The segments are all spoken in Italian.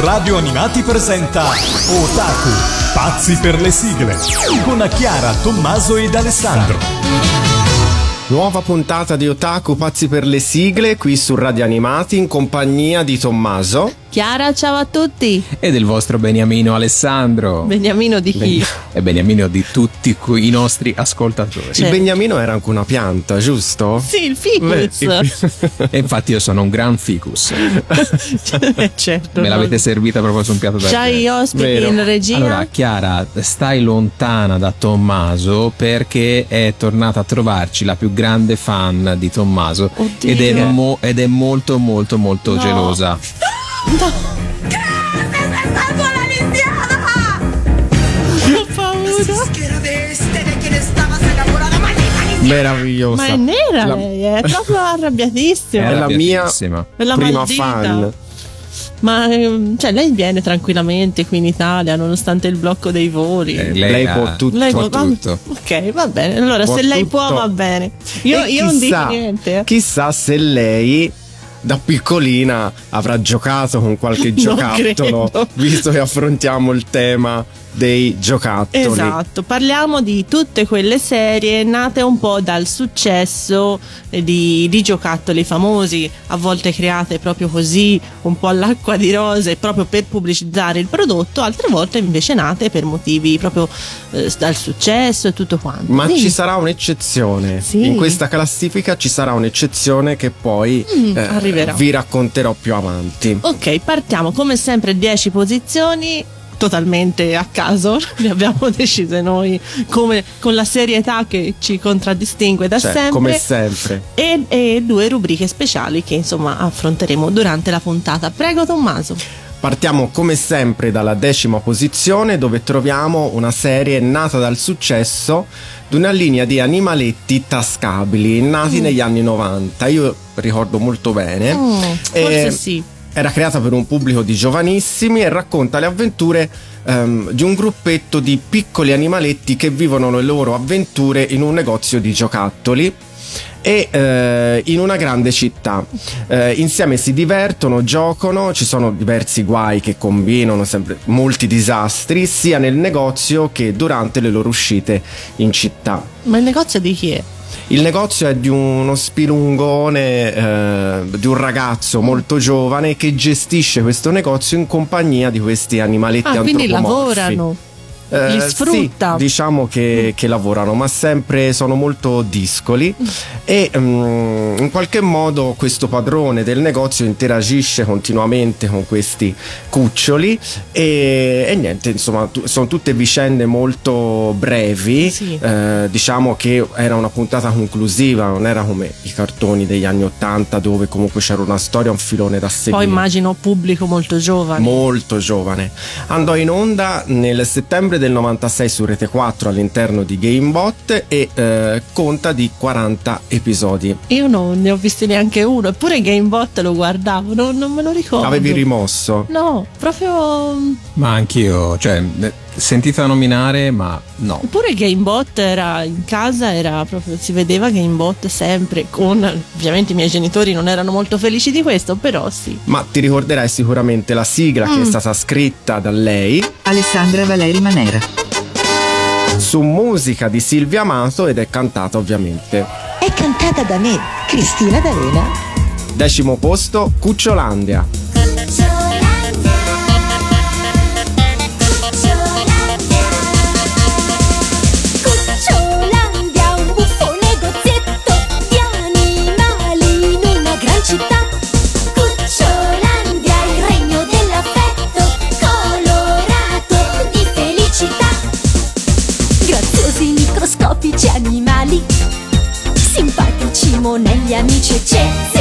Radio Animati presenta Otaku, pazzi per le sigle, con Chiara, Tommaso ed Alessandro. Nuova puntata di Otaku Pazzi per le sigle qui su Radio Animati in compagnia di Tommaso. Chiara, ciao a tutti. E del vostro Beniamino Alessandro. Beniamino di chi? E Beniamino di tutti i nostri ascoltatori. Certo. Il Beniamino era anche una pianta, giusto? Sì, il ficus. Beh, e infatti io sono un gran ficus. certo. Me l'avete servita proprio su un piatto da C'hai ospiti Vero. in regia? Allora, Chiara, stai lontana da Tommaso perché è tornata a trovarci la più grande fan di Tommaso ed è, mo- ed è, molto molto molto no. gelosa. No. Grande, sei stato la! Ho paura. Meravigliosa. Ma è nera la... lei, è proprio arrabbiatissima. È la mia la prima maldita. fan. Ma cioè, lei viene tranquillamente qui in Italia nonostante il blocco dei voli. Eh, lei, lei può tutto. Lei può, tutto. Ok, va bene. Allora, può se lei tutto. può, va bene. Io, io non dico niente. Chissà se lei da piccolina avrà giocato con qualche giocattolo, visto che affrontiamo il tema dei giocattoli. Esatto, parliamo di tutte quelle serie nate un po' dal successo di, di, giocattoli famosi, a volte create proprio così, un po' all'acqua di rose, proprio per pubblicizzare il prodotto, altre volte invece nate per motivi proprio eh, dal successo e tutto quanto. Ma sì. ci sarà un'eccezione. Sì. In questa classifica ci sarà un'eccezione che poi mm, eh, vi racconterò più avanti. Ok, partiamo come sempre 10 posizioni totalmente a caso, le abbiamo decise noi come con la serietà che ci contraddistingue da cioè, sempre. Come sempre. E, e due rubriche speciali che insomma affronteremo durante la puntata. Prego Tommaso. Partiamo come sempre dalla decima posizione dove troviamo una serie nata dal successo di una linea di animaletti tascabili nati mm. negli anni 90. Io ricordo molto bene. Mm, forse e, sì era creata per un pubblico di giovanissimi e racconta le avventure um, di un gruppetto di piccoli animaletti che vivono le loro avventure in un negozio di giocattoli e eh, in una grande città. Eh, insieme si divertono, giocano, ci sono diversi guai che combinano, sempre molti disastri, sia nel negozio che durante le loro uscite in città. Ma il negozio di chi è? Il negozio è di uno spilungone, eh, di un ragazzo molto giovane che gestisce questo negozio in compagnia di questi animaletti ah, quindi lavorano eh, li sfrutta. Sì, diciamo che, che, lavorano, ma sempre sono molto discoli e um, in qualche modo questo padrone del negozio interagisce continuamente con questi cuccioli e, e niente, insomma, tu, sono tutte vicende molto brevi. Sì. Eh, diciamo che era una puntata conclusiva, non era come i cartoni degli anni Ottanta dove comunque c'era una storia, un filone da seguire. Poi immagino pubblico molto giovane. Molto giovane. Andò in onda nel settembre del 96 su Rete 4 all'interno di Gamebot e eh, conta di 40 episodi. Io non ne ho visti neanche uno, eppure Gamebot lo guardavo, non, non me lo ricordo. Avevi rimosso? No, proprio... Ma anch'io, cioè sentita nominare, ma no. Eppure Gamebot era in casa, era proprio, si vedeva Gamebot sempre con ovviamente i miei genitori non erano molto felici di questo, però sì. Ma ti ricorderai sicuramente la sigla mm. che è mm. stata scritta da lei, Alessandra Valeri Manera. Su musica di Silvia Amato ed è cantata ovviamente. È cantata da me, Cristina D'Arena. Decimo posto, Cucciolandia. Monelli, amici eccezionali,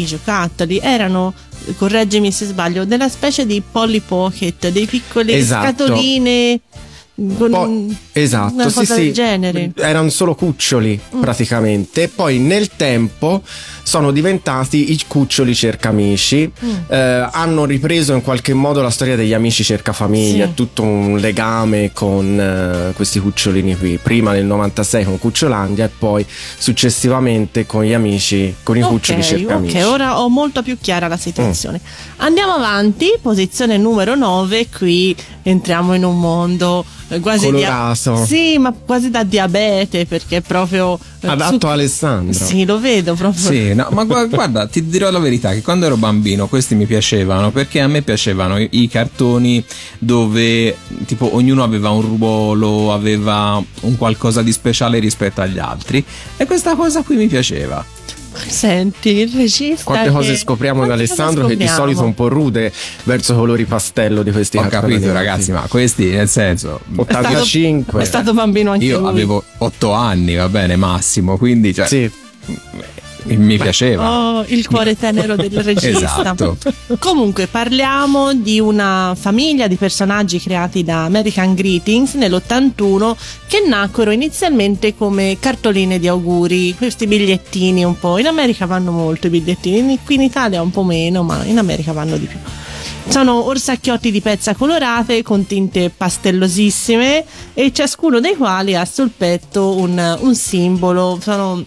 i giocattoli. Erano, correggimi se sbaglio, della specie di Polly Pocket, dei piccole Esatto. scatoline con Poi- esatto, una sì, cosa sì. del genere. Erano solo cuccioli Mm. praticamente. Poi nel tempo sono diventati i cuccioli cercamici. Mm. Eh, hanno ripreso in qualche modo la storia degli amici cercafamiglia. Sì. Tutto un legame con eh, questi cucciolini qui. Prima nel 96 con Cucciolandia e poi successivamente con gli amici, con i cuccioli Ok, cercamici. ok, ora ho molto più chiara la situazione. Mm. Andiamo avanti, posizione numero 9, qui entriamo in un mondo eh, quasi Colorato. Sì, ma quasi da diabete perché proprio Adatto a Alessandro. Sì, lo vedo proprio. Sì, no, ma gu- guarda, ti dirò la verità che quando ero bambino questi mi piacevano perché a me piacevano i, i cartoni dove tipo ognuno aveva un ruolo, aveva un qualcosa di speciale rispetto agli altri e questa cosa qui mi piaceva. Senti, il regista Quante cose che- scopriamo da quante cose Alessandro che di solito è un po' rude verso colori pastello di questi Ho capito ragazzi, ma questi nel senso... È stato- 85. È stato bambino anche Io lui. avevo 8 anni, va bene, massimo, quindi cioè, Sì. Mi piaceva. Oh, il cuore tenero del regista. Esatto. Comunque parliamo di una famiglia di personaggi creati da American Greetings nell'81 che nacquero inizialmente come cartoline di auguri, questi bigliettini un po'. In America vanno molto i bigliettini, qui in Italia un po' meno, ma in America vanno di più. Sono orsacchiotti di pezza colorate con tinte pastellosissime e ciascuno dei quali ha sul petto un, un simbolo. Sono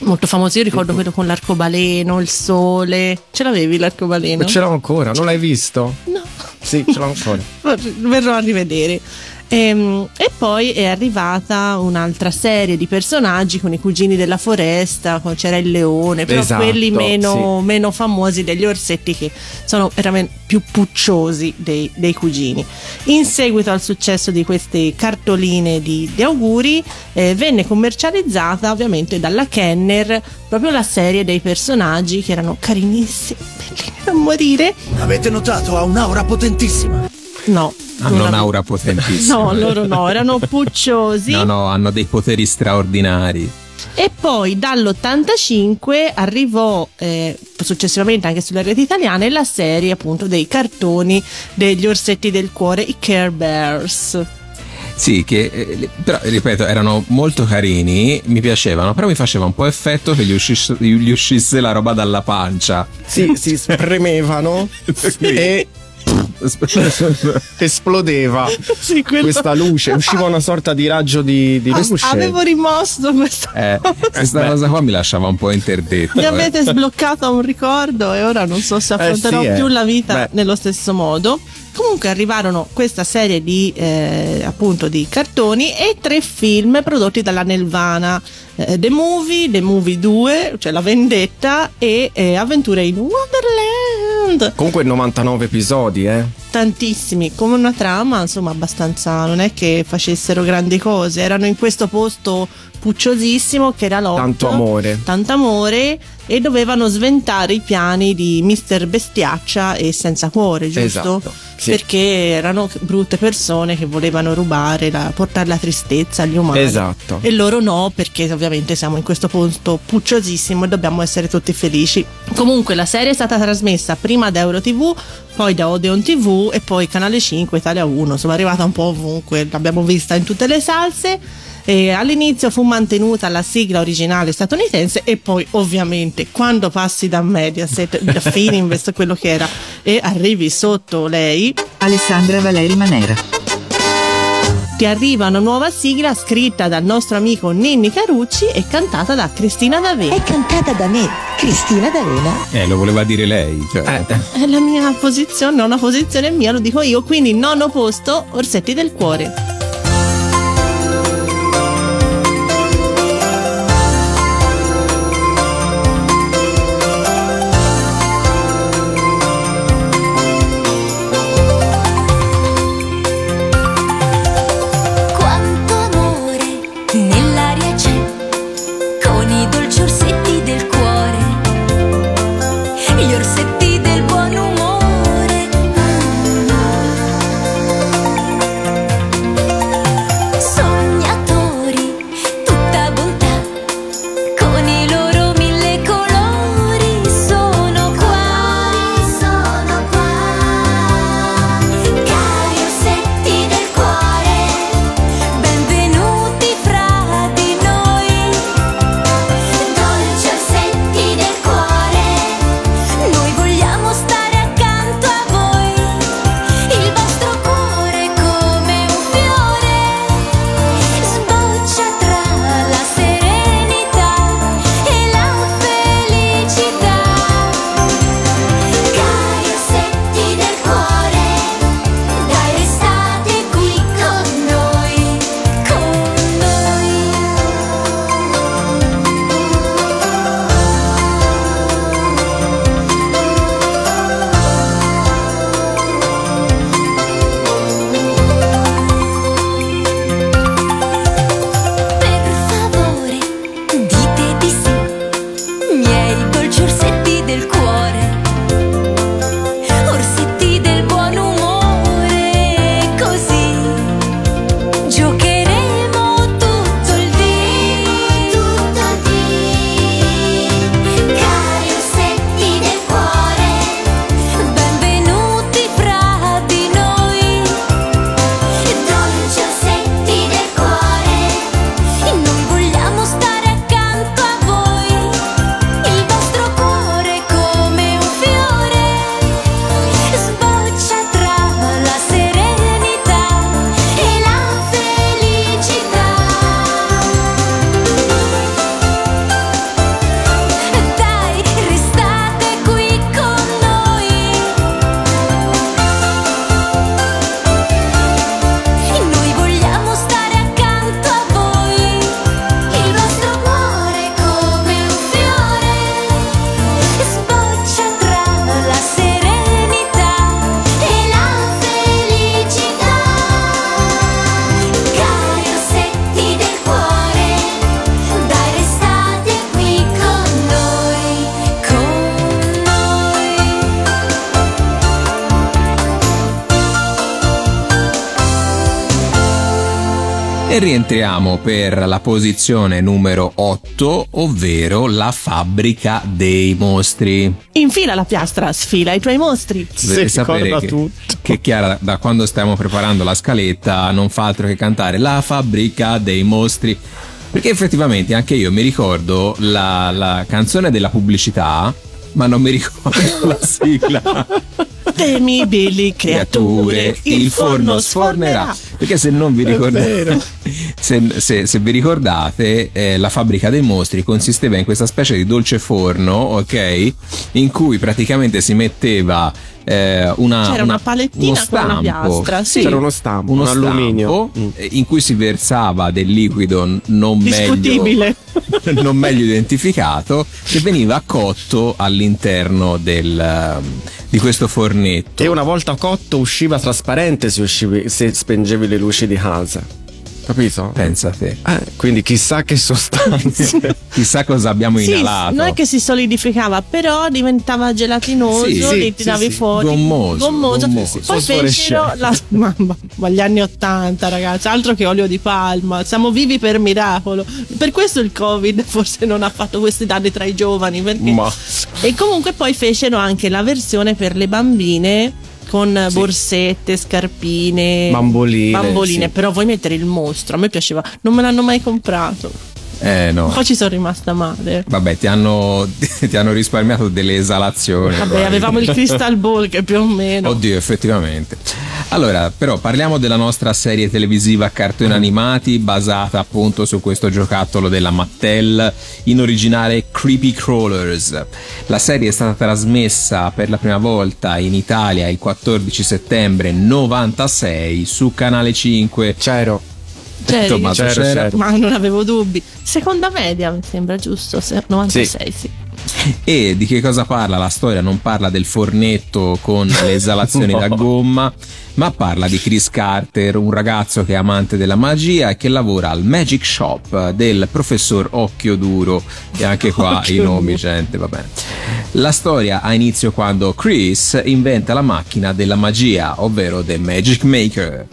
molto famosi. Io ricordo quello con l'arcobaleno, il sole. Ce l'avevi l'arcobaleno? Ma ce l'ho ancora, non l'hai visto? No. Sì, ce l'ho ancora. Verrò a rivedere. Ehm, E, poi è arrivata un'altra serie di personaggi con i cugini della foresta, con- c'era il leone, però Esatto, quelli meno, sì. meno famosi degli orsetti che sono veramente più pucciosi dei, dei cugini. In seguito al successo di queste cartoline di, di auguri, eh, venne commercializzata ovviamente dalla Kenner proprio la serie dei personaggi che erano carinissimi, bellini da morire. Avete notato? Ha un'aura potentissima. No. Hanno non un'aura potentissima. No, loro no, erano pucciosi. No, no, hanno dei poteri straordinari. E poi dall'85 arrivò eh, successivamente anche sulle reti italiane la serie appunto dei cartoni degli orsetti del cuore, i Care Bears. Sì, che eh, però ripeto, erano molto carini, mi piacevano, però mi faceva un po' effetto che gli uscisse, gli uscisse la roba dalla pancia. Sì, si spremevano e esplodeva Sì, quello- questa luce, usciva una sorta di raggio di, di Ah, luce. Avevo rimosso questa Eh, questa Beh. cosa qua mi lasciava un po' interdetto. Mi eh. avete sbloccato un ricordo e ora non so se affronterò sì, eh. più la vita Beh. nello stesso modo. Comunque arrivarono questa serie di eh, appunto di cartoni e tre film prodotti dalla Nelvana. Eh, The Movie, The Movie 2, cioè La Vendetta e eh, Avventure in Wonderland. Comunque 99 episodi, eh. Tantissimi, come una trama, insomma, abbastanza. Non è che facessero grandi cose, erano in questo posto pucciosissimo che era Lot. Tanto amore. Tanto amore e dovevano sventare i piani di Mister Bestiaccia e Senza Cuore, giusto? Esatto, sì. Perché erano brutte persone che volevano rubare, la, portare la tristezza agli umani. Esatto. E loro no, perché ovviamente siamo in questo punto pucciosissimo e dobbiamo essere tutti felici. Comunque la serie è stata trasmessa prima da Euro TV, poi da Odeon TV e poi Canale 5, Italia 1. Insomma, è arrivata un po' ovunque, l'abbiamo vista in tutte le salse. E all'inizio fu mantenuta la sigla originale statunitense e poi ovviamente quando passi da Mediaset, da Fininvest, quello che era, e arrivi sotto lei, Alessandra Valeri Manera. ti arriva una nuova sigla scritta dal nostro amico Ninni Carucci e cantata da Cristina D'Avena. È cantata da me, Cristina D'Avena. Eh, lo voleva dire lei. Cioè. Eh, È la mia posizione, non una posizione mia, lo dico io, quindi nono posto, Orsetti del Cuore. E rientriamo per la posizione numero 8, ovvero la fabbrica dei mostri. Infila la piastra, sfila i tuoi mostri. Dovete Si sapere che, tutto. che Chiara, da quando stiamo preparando la scaletta, non fa altro che cantare la fabbrica dei mostri. Perché effettivamente anche io mi ricordo la, la canzone della pubblicità, ma non mi ricordo la sigla. Temibili creature, il forno sfornerà. Perché se non vi ricordate, se, se- se vi ricordate, eh, la fabbrica dei mostri consisteva in questa specie di dolce forno, ok? In cui praticamente si metteva eh, una, C'era una palettina uno con una stampo. piastra, sì. C'era uno stampo, uno un alluminio. stampo, eh, in cui si versava del liquido non meglio, Discutibile. non meglio identificato che veniva cotto all'interno del, ehm, di questo fornetto. E una volta cotto usciva trasparente se, uscivi- se spengevi le luci di casa. Capito? Pensa te. Eh, quindi chissà che sostanze. chissà cosa abbiamo sì, inalato. Non è che si solidificava, però diventava gelatinoso, Sì, li tiravi sì, sì. fuori. Gommoso, Gommoso. gommoso. Poi fecero la, mamma, ma gli anni 80, ragazzi, altro che olio di palma. Siamo vivi per miracolo. Per questo il Covid forse non ha fatto questi danni tra i giovani. Perché... Ma E comunque poi fecero anche la versione per le bambine con borsette, scarpine, Bamboline, bamboline. sì. Però vuoi mettere il mostro? A me piaceva, non me l'hanno mai comprato. Eh no. Poi ci sono rimasta male. Vabbè, ti hanno, ti hanno risparmiato delle esalazioni. Vabbè, avevamo il crystal ball che più o meno. Oddio, effettivamente. Allora, però parliamo della nostra serie televisiva cartoni animati basata appunto su questo giocattolo della Mattel, in originale Creepy Crawlers. La serie è stata trasmessa per la prima volta in Italia il 14 settembre 96 su Canale 5. c'ero. Cioè, Tommaso c'era. c'ero. ma non avevo dubbi. Seconda media mi sembra giusto, se- 96 sì. E di che cosa parla? La storia non parla del fornetto con le esalazioni No. da gomma, ma parla di Chris Carter, un ragazzo che è amante della magia e che lavora al Magic Shop del professor Occhio Duro. E anche qua Occhio i nomi, Duro. gente, va bene. La storia ha inizio quando Chris inventa la macchina della magia, ovvero The Magic Maker.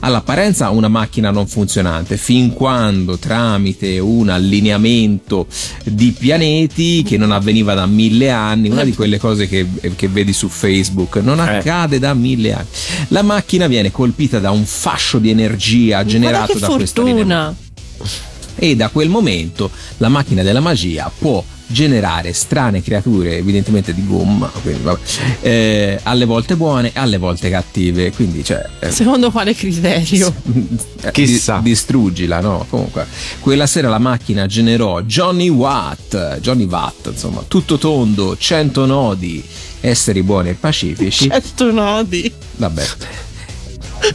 All'apparenza una macchina non funzionante, fin quando tramite un allineamento di pianeti che non avveniva da mille anni, una di quelle cose che, che vedi su Facebook, non Eh. accade da mille anni. La macchina viene colpita da un fascio di energia generato da che questo fortuna. e da quel momento la macchina della magia può generare strane creature evidentemente di gomma quindi, vabbè, eh, alle volte buone alle volte cattive quindi cioè eh, Secondo quale criterio? eh, Chissà. di- distruggila no comunque quella sera la macchina generò Johnny Watt Johnny Watt insomma tutto tondo 100 nodi esseri buoni e pacifici Certo nodi. vabbè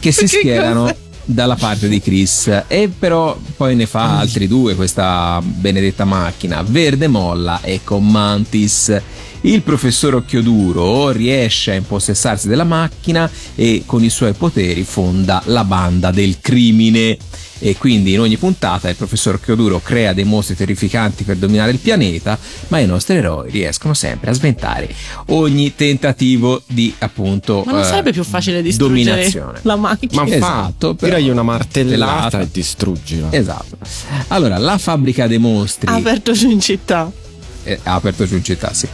che si schierano cos'è? Dalla parte di Chris. E però poi ne fa altri due questa benedetta macchina verde molla e con Mantis il professor Occhioduro riesce a impossessarsi della macchina e con i suoi poteri fonda la banda del crimine e quindi in ogni puntata il professor Occhioduro crea dei mostri terrificanti per dominare il pianeta ma i nostri eroi riescono sempre a sventare ogni tentativo di appunto Ma non eh, sarebbe più facile distruggere dominazione la macchina? Ma Esatto, però- tiragli una martellata Tellata. e distruggila. Esatto. Allora, la fabbrica dei mostri Ha aperto su in città. Eh, ha aperto giù in città, sì.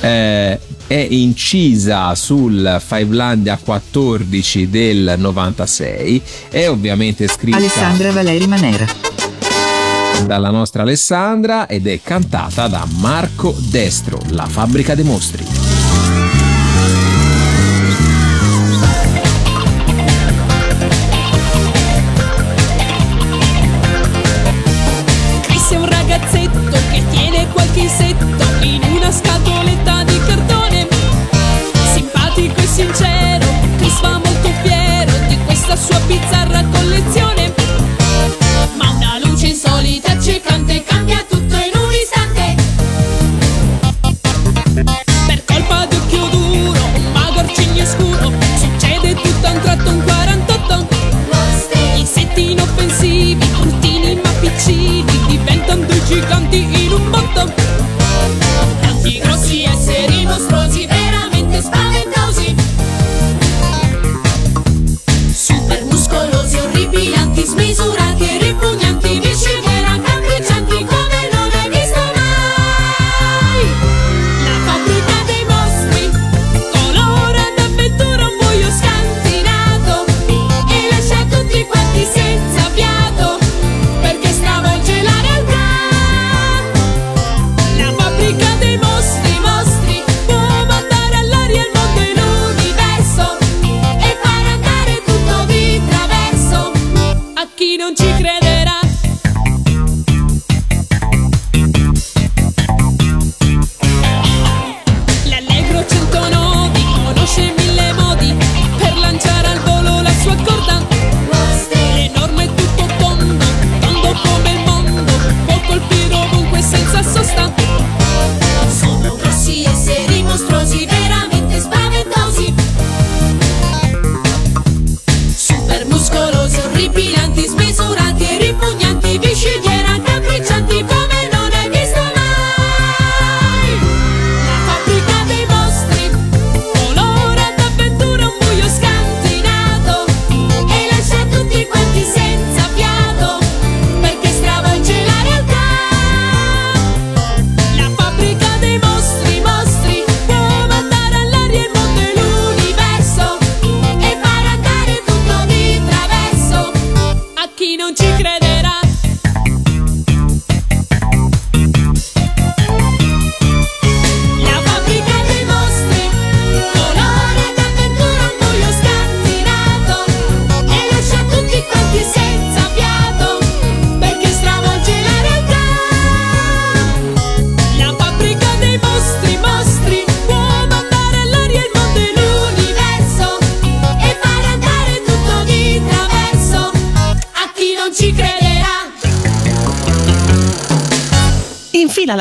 Eh, è incisa sul Fivelandia 14 del 96. È ovviamente scritta Alessandra Valeri Manera. dalla nostra Alessandra ed è cantata da Marco Destro, la fabbrica dei mostri.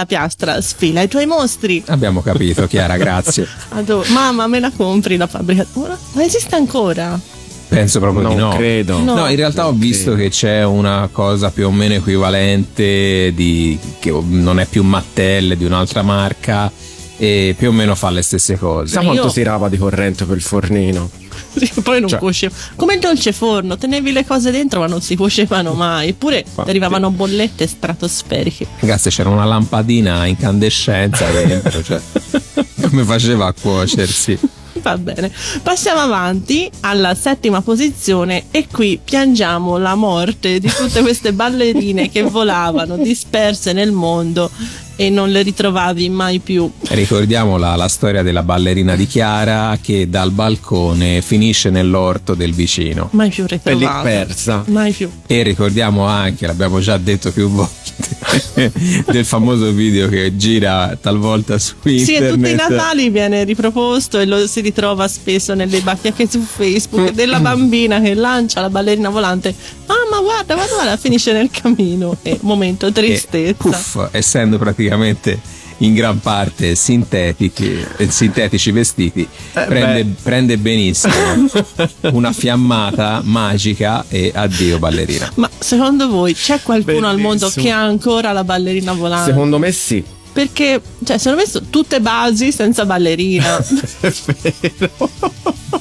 Piastra, sfila i tuoi mostri. Abbiamo capito, Chiara, grazie. Adoro. Mamma, me la compri la fabbrica? Ma esiste ancora? Penso proprio non di no. credo. No. No, in realtà ho visto che c'è una cosa più o meno equivalente di, che non è più Mattel, di un'altra marca e più o meno fa le stesse cose. Sa quanto io- tirava di corrente quel fornino? Poi non Cioè. cuoceva. Come il dolce forno, tenevi le cose dentro ma non si cuocevano mai. Eppure Infatti. arrivavano bollette stratosferiche. Ragazzi, c'era una lampadina a incandescenza dentro, cioè come faceva a cuocersi? Va bene, passiamo avanti alla settima posizione e qui piangiamo la morte di tutte queste ballerine che volavano disperse nel mondo e non le ritrovavi mai più. Ricordiamo la, la storia della ballerina di Chiara che dal balcone finisce nell'orto del vicino. Mai più ritrovata. persa. Mai più. E ricordiamo anche, l'abbiamo già detto più volte, del famoso video che gira talvolta su Sì, e tutti i internet. Natali viene riproposto e lo si ritrova spesso nelle bacheche su. Facebook della bambina che lancia la ballerina volante. Guarda, guarda, guarda, finisce nel camino. E momento E, tristezza. puff, essendo praticamente in gran parte sintetici, eh, sintetici vestiti, prende, beh. prende benissimo una fiammata magica e addio ballerina. Ma secondo voi c'è qualcuno al mondo Bellissimo. che ha ancora la ballerina volante? Secondo me sì. Perché, cioè, sono tutte basi senza ballerina. È vero.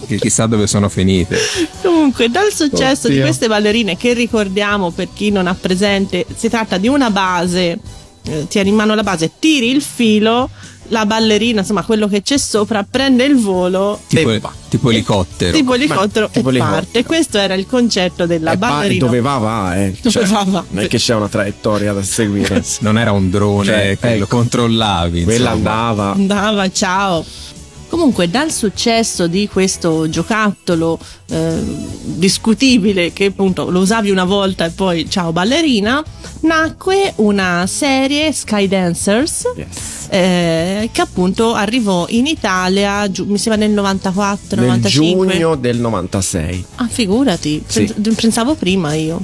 Che chissà dove sono finite. Comunque, dal successo di Oddio. queste ballerine, che ricordiamo per chi non ha presente, si tratta di una base, eh, tieni in mano la base, tiri il filo, la ballerina, insomma, quello che c'è sopra, prende il volo. Tipo, E va. tipo elicottero. Tipo elicottero tipo e elicottero. parte. Questo era il concetto della E va- ballerina. dove va va, eh. Dove va, va. Non è che c'è una traiettoria da seguire. Non era un drone Cioè, che lo ecco. controllavi. Quella insomma. andava. Andava, ciao. Comunque, dal successo di questo giocattolo eh, discutibile, che appunto lo usavi una volta e poi ciao ballerina, nacque una serie Sky Dancers. Yes. eh, che appunto arrivò in Italia giù- mi sembra nel 94 Nel 95 giugno del 96. ah figurati Sì. Pens- pensavo prima io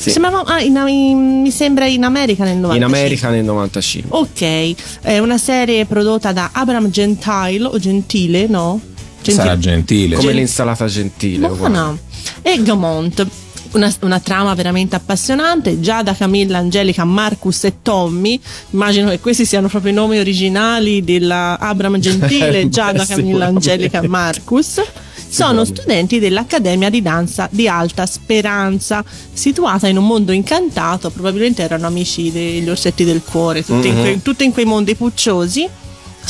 Sì. Sembrava- ah, in- in- mi sembra in America nel 95 In America nel 95. Ok, è una serie prodotta da Abraham Gentile o Gentile, no? Sarà gentile. Come Gen- l'insalata gentile. Buona. E Gamont. Una, una trama veramente appassionante, Giada, Camilla, Angelica, Marcus e Tommy. Immagino che questi siano proprio i nomi originali della Abraham Gentile, Giada, Camilla, Angelica Marcus. Sono studenti dell'Accademia di Danza di Alta Speranza, situata in un mondo incantato. Probabilmente erano amici degli orsetti del cuore, tutti, in, quei, tutti in quei mondi pucciosi.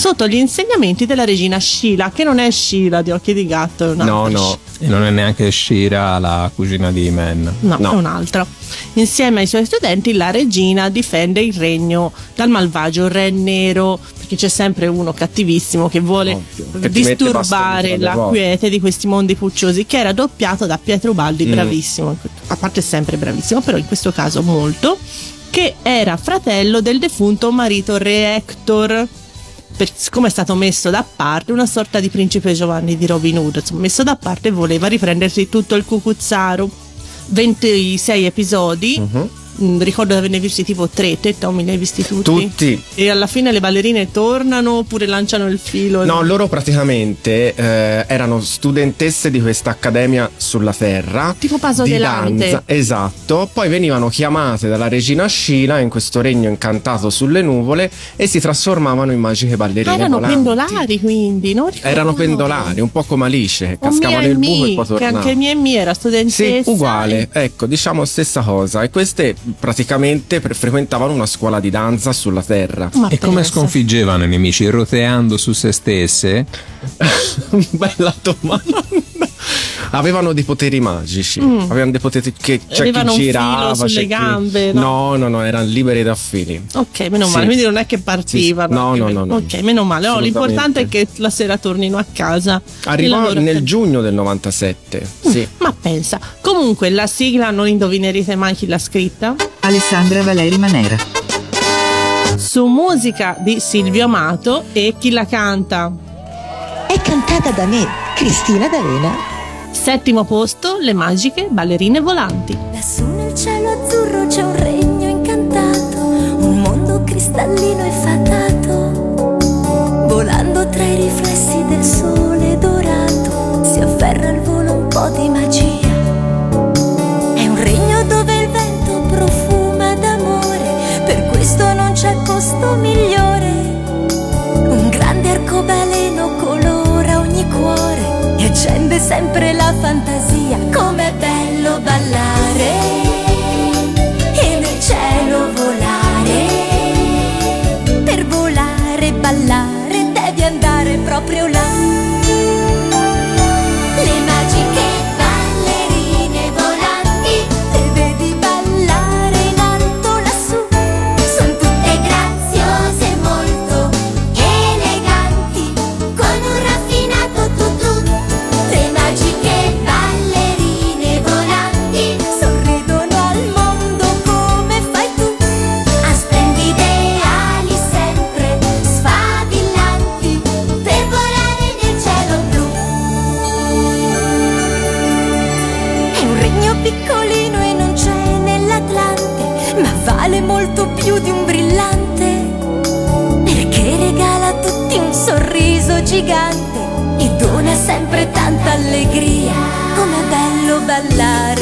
Sotto gli insegnamenti della regina Sheila, che non è Sheila di occhi di gatto, No, no. E non è neanche Shira, la cugina di Man. No, No. è un'altra. Insieme ai suoi studenti, la regina difende il regno dal malvagio re nero, perché c'è sempre uno cattivissimo che vuole Ovvio, che disturbare le la quiete di questi mondi pucciosi, che era doppiato da Pietro Baldi, Mm. bravissimo, a parte sempre bravissimo, però in questo caso molto, che era fratello del defunto marito re Hector. Per, siccome è stato messo da parte, una sorta di principe Giovanni di Robin Hood, insomma, messo da parte voleva riprendersi tutto il cucuzzaro. 26 episodi. Mm, ricordo di averne visti tipo 3, te Tommy li hai visti tutti? Tutti. E alla fine le ballerine tornano oppure lanciano il filo? No, loro praticamente eh, erano studentesse di questa accademia sulla Terra. Tipo Paso di Delante. danza, esatto. Poi venivano chiamate dalla regina Scila in questo regno incantato sulle nuvole e si trasformavano in magiche ballerine. Ah, erano volanti. pendolari quindi, ricordo. Erano pendolari, un po' come Alice, che O cascavano Mia nel e buco e poi che tornavano. anche Mia e Mi era Sì, studentessa. uguale, ecco, diciamo stessa cosa. E queste praticamente pre- frequentavano una scuola di danza sulla Terra. Ma E come pensa. sconfiggevano i nemici? Roteando su se stesse? Bella domanda. Avevano dei poteri magici. Avevano dei poteri che c'è Mm. Avevano chi girava. sulle c'è chi- gambe, no? No, no, no, erano liberi da fili. Ok, meno Sì. male, quindi non è che partivano. Sì, no, no, no, no. Ok, meno male. Assolutamente. l'importante è che la sera tornino a casa. Arrivò nel ca- giugno del 97. Sì. Ma pensa, comunque la sigla non indovinerete mai chi l'ha scritta. Alessandra Valeri Manera. Su musica di Silvio Amato e chi la canta? È cantata da me, Cristina D'Avena. Settimo posto, le magiche ballerine volanti. Lassù nel cielo azzurro c'è un regno incantato, un mondo cristallino e fatato, volando tra i riflessi del sole dorato, si afferra al volo un po' di magia. È un regno dove il vento profuma d'amore, per questo non c'è costo migliore. Un grande arcobaleno colora ogni cuore accende sempre la fantasia. Com'è bello ballare vale molto più di un brillante, perché regala a tutti un sorriso gigante e dona sempre tanta allegria. Com'è bello ballare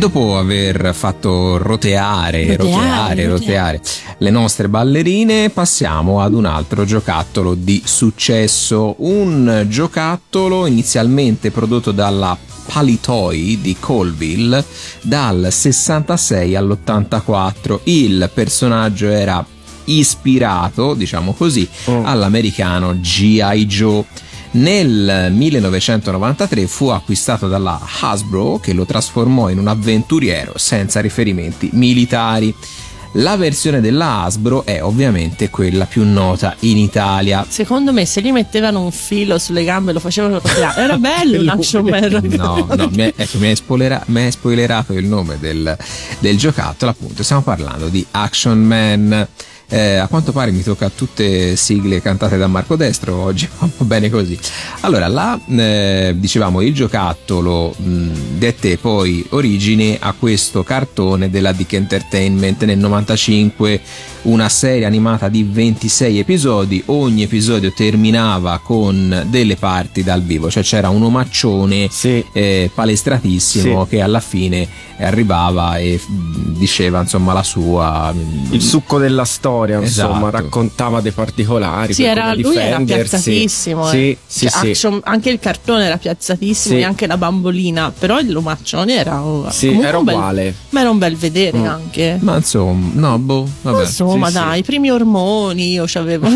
dopo aver fatto roteare, Roteare, roteare, roteare le nostre ballerine, passiamo ad un altro giocattolo di successo. Un giocattolo inizialmente prodotto dalla Palitoy di Colville dal 66 all'84. Il personaggio era ispirato, diciamo così, all'americano G.I. Joe. Nel 1993 fu acquistato dalla Hasbro che lo trasformò in un avventuriero senza riferimenti militari. La versione della Hasbro è ovviamente quella più nota in Italia. Secondo me se gli mettevano un filo sulle gambe e lo facevano roteare, era bello un action man. No, no, mi hai, ecco, spoilera- spoilerato il nome del, del giocattolo, appunto, stiamo parlando di Action Man. Eh, a quanto pare mi tocca tutte sigle cantate da Marco Destro oggi, va bene così. Allora, là eh, dicevamo il giocattolo mh, dette poi origine a questo cartone della Dick Entertainment nel 95, una serie animata di 26 episodi, ogni episodio terminava con delle parti dal vivo, cioè c'era un omaccione Sì. eh, palestratissimo Sì. che alla fine arrivava e diceva insomma la sua mm, Il succo della storia, insomma, Esatto. raccontava dei particolari. Sì, per era, lui era piazzatissimo. Sì, eh. sì, Cioè, sì. action- anche il cartone era piazzatissimo Sì. e anche la bambolina, però l'omaccione era, era un bel- uguale. ma era un bel vedere Mm. anche. ma insomma no boh vabbè Insomma, sì, sì. dai, i primi ormoni io c'avevo.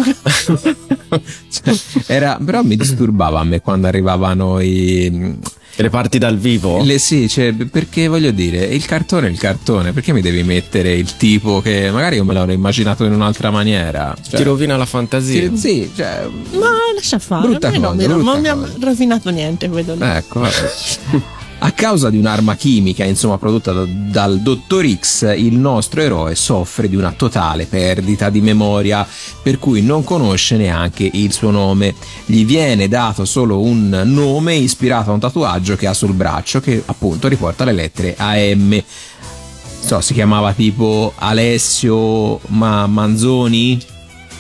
Cioè, era, però mi disturbava a me quando arrivavano i Le parti dal vivo? Le, sì, cioè, perché voglio dire, il cartone è il cartone, perché mi devi mettere il tipo che magari io me l'avrei immaginato in un'altra maniera? Cioè, Ti rovina la fantasia. sì, sì, cioè, ma lascia fare, Brutta a me non cosa, mi, non mi ha cosa. rovinato niente quello lì. ecco, vabbè. A causa di un'arma chimica, insomma, prodotta da, dal dottor X, il nostro eroe soffre di una totale perdita di memoria, per cui non conosce neanche il suo nome. Gli viene dato solo un nome ispirato a un tatuaggio che ha sul braccio, che appunto riporta le lettere AM. So, si chiamava tipo Alessio Ma- Manzoni?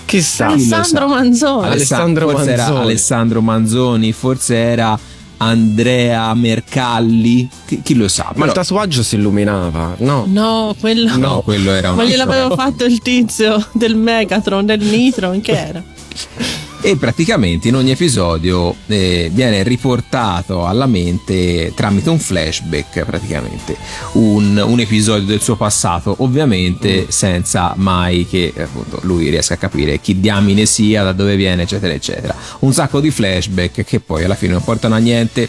Chissà. Alessandro Manzoni. Alessandro forse era Manzoni. Alessandro Manzoni, forse era Andrea Mercalli, chi, chi lo sa. Ma il tatuaggio si illuminava, no? No, quello. no, quello era un Ma gliel'aveva fatto il tizio del Megatron, del Nitron, che era? E praticamente in ogni episodio eh, viene riportato alla mente tramite un flashback, praticamente un, un episodio del suo passato, ovviamente senza mai che appunto, lui riesca a capire chi diamine sia, da dove viene, eccetera, eccetera. Un sacco di flashback che poi alla fine non portano a niente.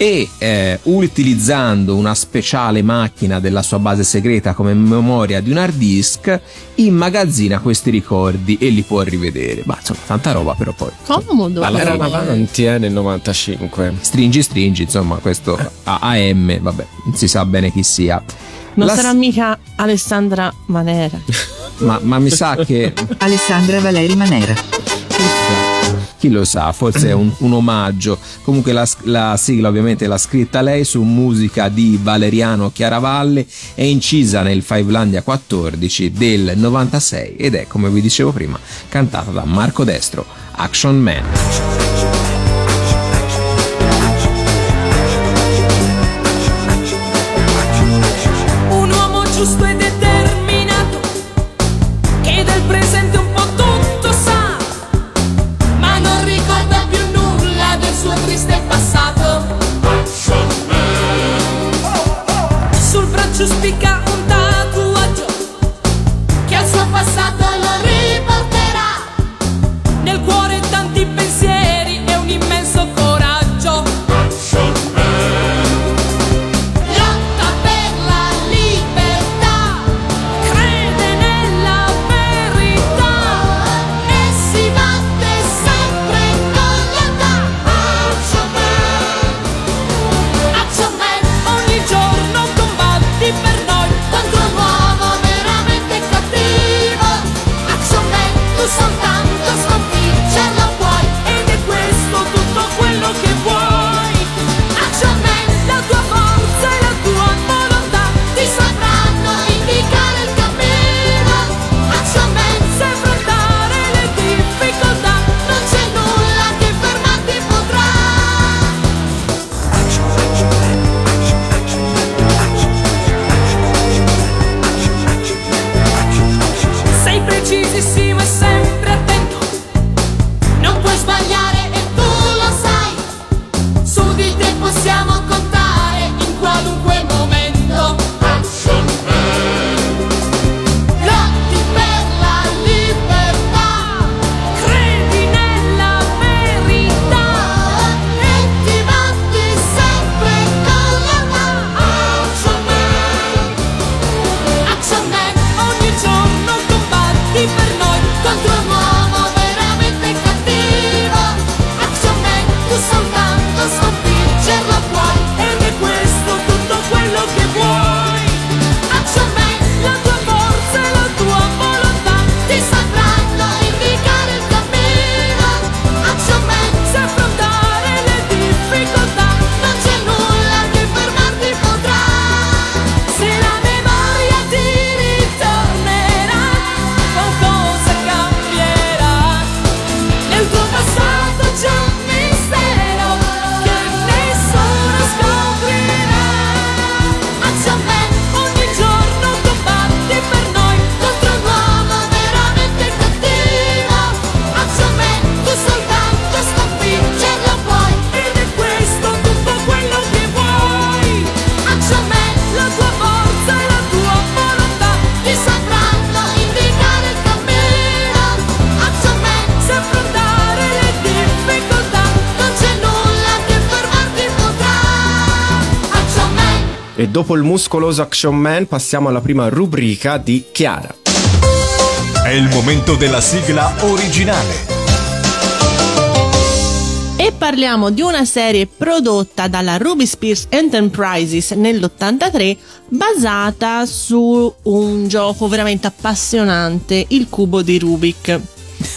E eh, utilizzando una speciale macchina della sua base segreta come memoria di un hard disk, immagazzina questi ricordi e li può rivedere. Ma insomma, tanta roba, però poi. Comodo. Alla Era fine- avanti eh, nel 95. Stringi, stringi, insomma, questo A- AM, vabbè, non si sa bene chi sia. Non La- sarà mica Alessandra Manera. ma, ma mi sa che Alessandra Valeri Manera. Chi lo sa, forse è un, un omaggio. Comunque la, la sigla ovviamente l'ha scritta lei su musica di Valeriano Chiaravalle, è incisa nel Fivelandia 14 del 96 ed è, come vi dicevo prima, cantata da Marco Destro, Action Man. Dopo il muscoloso Action Man passiamo alla prima rubrica di Chiara. È il momento della sigla originale. E parliamo di una serie prodotta dalla Ruby Spears Enterprises nell'83 basata su un gioco veramente appassionante, il cubo di Rubik.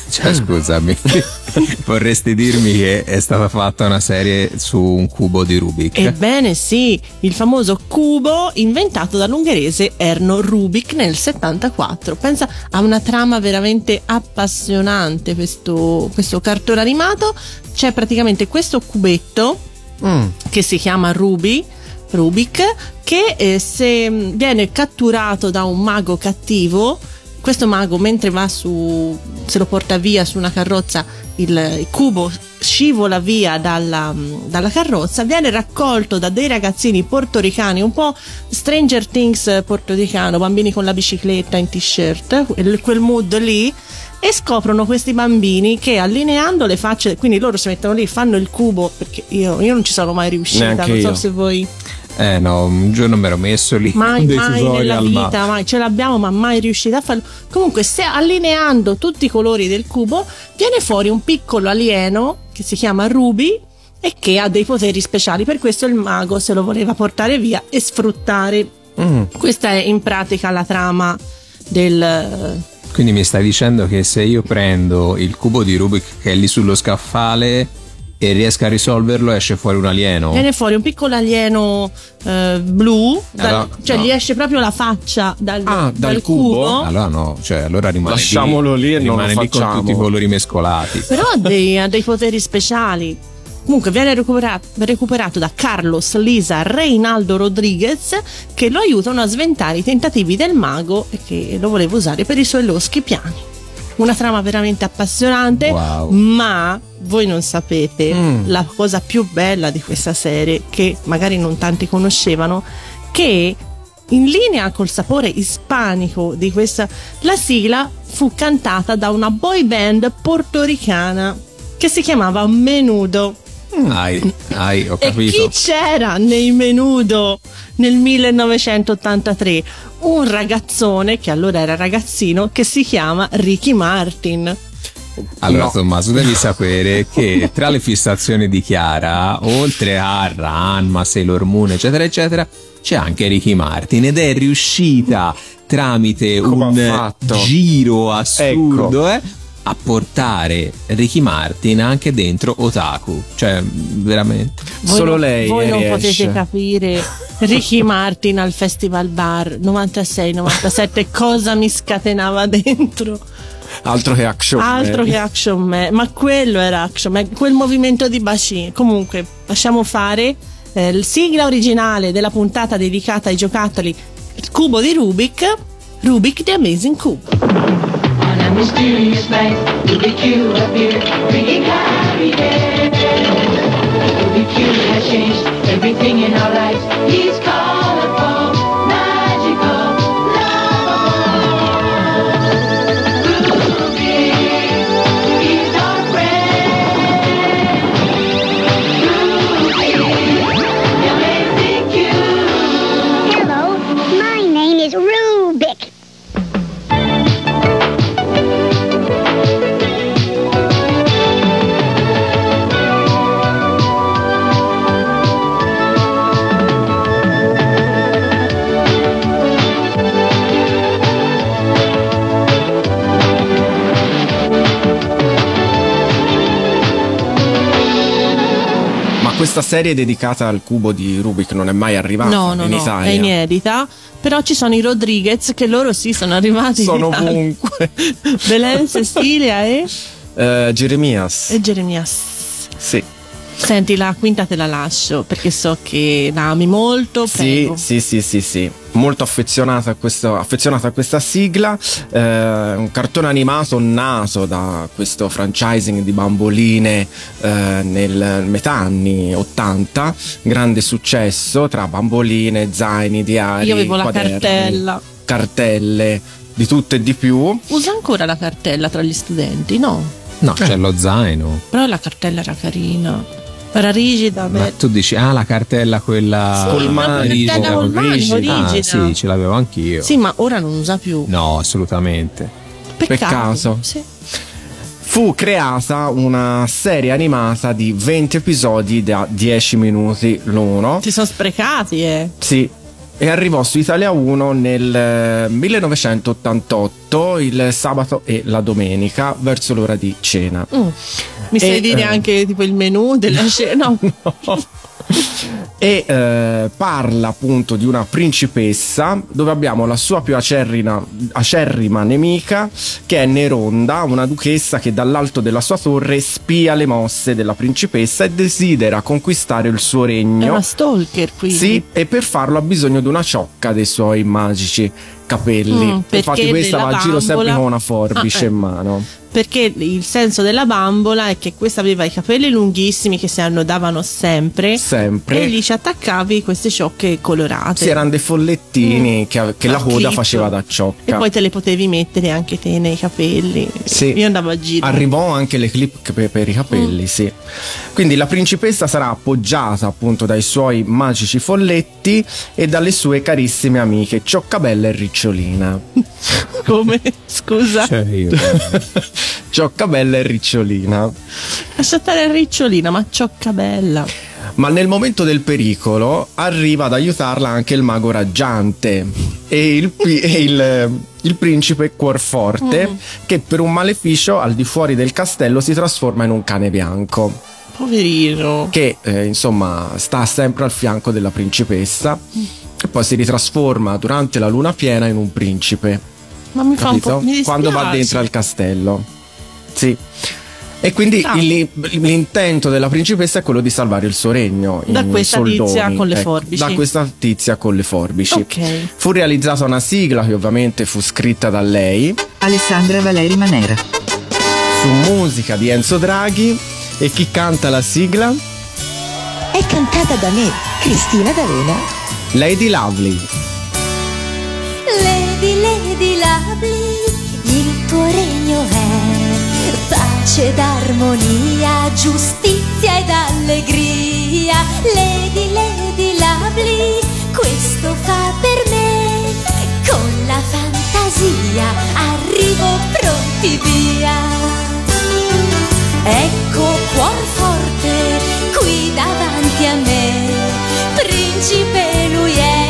Cioè, scusami, vorresti dirmi che è stata fatta una serie su un cubo di Rubik? Ebbene sì, il famoso cubo inventato dall'ungherese Erno Rubik nel 74. Pensa a una trama veramente appassionante questo, questo cartone animato. C'è praticamente questo cubetto Mm. che si chiama Ruby. Rubik che eh, se mh, viene catturato da un mago cattivo questo mago mentre va su se lo porta via su una carrozza il, cubo scivola via dalla, dalla carrozza viene raccolto da dei ragazzini portoricani un po' Stranger Things portoricano bambini con la bicicletta in t-shirt quel, quel mood lì e scoprono questi bambini che allineando le facce quindi loro si mettono lì fanno il cubo perché io, io non ci sono mai riuscita Neanche non so io. se voi Eh no, un giorno mi ero messo lì mai, mai nella vita, mai ce l'abbiamo, ma mai riuscita a farlo. Comunque, se allineando tutti i colori del cubo, viene fuori un piccolo alieno che si chiama Ruby e che ha dei poteri speciali. Per questo il mago se lo voleva portare via e sfruttare. Mm. Questa è in pratica la trama del. Quindi mi stai dicendo che se io prendo il cubo di Rubik che è lì sullo scaffale e riesco a risolverlo esce fuori un alieno? Viene fuori un piccolo alieno eh, blu, dal- Allora, cioè no. gli esce proprio la faccia dal, Ah, dal cubo? Allora no, cioè allora rimane Lasciamolo lì e non rimane lo lì con facciamo. tutti i colori mescolati. però ha dei, ha dei poteri speciali. Comunque viene recuperato, recuperato da Carlos Lisa Reinaldo Rodriguez che lo aiutano a sventare i tentativi del mago e che lo voleva usare per i suoi loschi piani. Una trama veramente appassionante, Wow. ma voi non sapete Mm. la cosa più bella di questa serie che magari non tanti conoscevano, che in linea col sapore ispanico di questa, la sigla fu cantata da una boy band portoricana che si chiamava Menudo. Ai, ai, ho E capito. chi c'era nei Menudo nel 1983? Un ragazzone che allora era ragazzino che si chiama Ricky Martin. Allora, No. Tommaso, devi sapere che tra le fissazioni di Chiara, oltre a Ranma, Sailor Moon, eccetera, eccetera, c'è anche Ricky Martin ed è riuscita tramite Come un giro assurdo Ecco. eh, a portare Ricky Martin anche dentro Otaku. Cioè, veramente. Voi Solo non- lei Voi non riesce. potete capire Ricky Martin al Festival Bar 96-97 cosa mi scatenava dentro. Altro che action. Altro man. che Action Man, ma quello era Action Man, quel movimento di bacino. Comunque, lasciamo fare eh, il sigla originale della puntata dedicata ai giocattoli cubo di Rubik, Rubik The Amazing Cube. Mysterious night, Q appeared, bringing happiness. Ruby Q has changed everything in our lives. He's colorful, questa serie dedicata al cubo di Rubik non è mai arrivata No, no, in no, Italia. è inedita. Però ci sono i Rodriguez che loro sì sono arrivati. Sono ovunque. Belen, Cecilia e, Eh, Jeremias. e Jeremias. Sì. Senti, la quinta te la lascio perché so che la ami molto. Sì, Prego. sì, sì, sì, sì. Molto affezionata a, questo, affezionata a questa sigla. Eh, un cartone animato nato da questo franchising di bamboline eh, nel metà anni 80. Grande successo tra bamboline, zaini, diari. Io avevo la quaderni, cartella. Cartelle di tutto e di più. Usa ancora la cartella tra gli studenti? No. No, c'è lo zaino. Però la cartella era carina. Era rigida. Ma tu dici, ah, la cartella quella Sì, la rigida. col Ah, rigida. sì, ce l'avevo anch'io. Sì, ma ora non usa più. No, assolutamente. Peccato. Peccato. Sì. fu creata una serie animata di 20 episodi da 10 minuti l'uno. Si sono sprecati, eh. Sì. E arrivò su Italia 1 nel eh, 1988, il sabato e la domenica, verso l'ora di cena. Mm. Mi sai E, dire eh, anche tipo il menù della scena? No. e eh, parla appunto di una principessa dove abbiamo la sua più acerrina- acerrima nemica che è Neronda, una duchessa che dall'alto della sua torre spia le mosse della principessa e desidera conquistare il suo È regno. una stalker quindi. Sì, e per farlo ha bisogno di una ciocca dei suoi magici capelli. Mm, Infatti questa va a giro sempre con una forbice Ah, eh. in mano. Perché il senso della bambola è che questa aveva i capelli lunghissimi che si annodavano sempre. Sempre. E lì ci attaccavi queste ciocche colorate. Sì, erano dei follettini che, che la coda clip. faceva da ciocca. E poi te le potevi mettere anche te nei capelli. Sì. Io andavo a giro. Arrivò anche le clip per, per i Mm. capelli, sì. Quindi la principessa sarà appoggiata appunto dai suoi magici folletti e dalle sue carissime amiche Cioccabella e Ricciolina. Come? Scusa. Cioè, io. Cioccabella e Ricciolina. Lascia stare Ricciolina, ma ciocca bella. Ma nel momento del pericolo arriva ad aiutarla anche il mago raggiante e il, e il- il principe Cuorforte Mm. che per un maleficio al di fuori del castello si trasforma in un cane bianco. Poverino. che eh, insomma sta sempre al fianco della principessa e poi si ritrasforma durante la luna piena in un principe Ma mi fa un capito? po'. Mi quando va dentro al castello sì e quindi Ah. il- l'intento della principessa è quello di salvare il suo regno Da in questa soldoni. tizia con le Ecco, forbici. da questa tizia con le forbici Ok. fu realizzata una sigla che ovviamente fu scritta da lei Alessandra Valeri Manera. su musica di Enzo Draghi e chi canta la sigla? È cantata da me, Cristina D'Avena. Lady Lovely Lady, Lady Lovely, il tuo regno è pace ed armonia, giustizia ed allegria. Lady, Lady Lovely, questo fa per me. Con la fantasia arrivo pronti via. Ecco cuor forte qui davanti a me, principe lui è,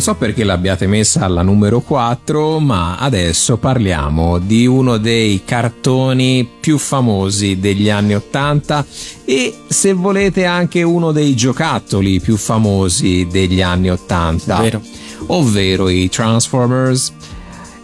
non so perché l'abbiate messa alla numero 4, ma adesso parliamo di uno dei cartoni più famosi degli anni 80 e se volete anche uno dei giocattoli più famosi degli anni 80, Vero. ovvero i Transformers.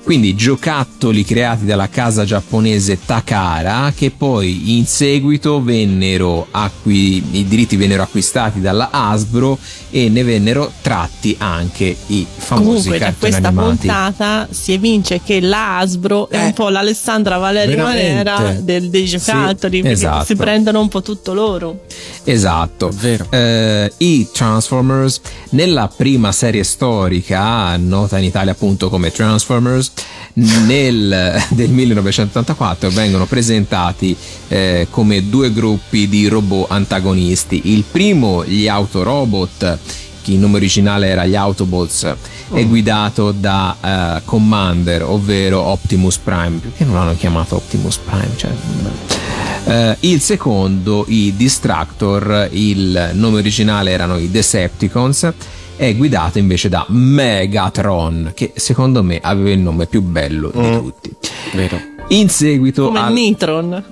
Quindi giocattoli creati dalla casa giapponese Takara che poi in seguito vennero acqui- i diritti vennero acquistati dalla Hasbro e ne vennero tratti anche i famosi Comunque, da questa animati. puntata si evince che la Hasbro è un po' l'Alessandra Valeria. Manera del- dei giocattoli, perché esatto. si prendono un po' tutto loro. Esatto. Vero. Eh, I Transformers, nella prima serie storica, nota in Italia appunto come Transformers, nel, del 1984 vengono presentati eh, come due gruppi di robot antagonisti. Il primo, gli Autorobot, che in nome originale era gli Autobots, è guidato da eh, Commander, ovvero Optimus Prime. Perché non l'hanno chiamato Optimus Prime? Cioè, eh, il secondo, i Distractor, il nome originale erano i Decepticons, è guidato invece da Megatron, che secondo me aveva il nome più bello di tutti. Vero. In seguito Come al... Nitron.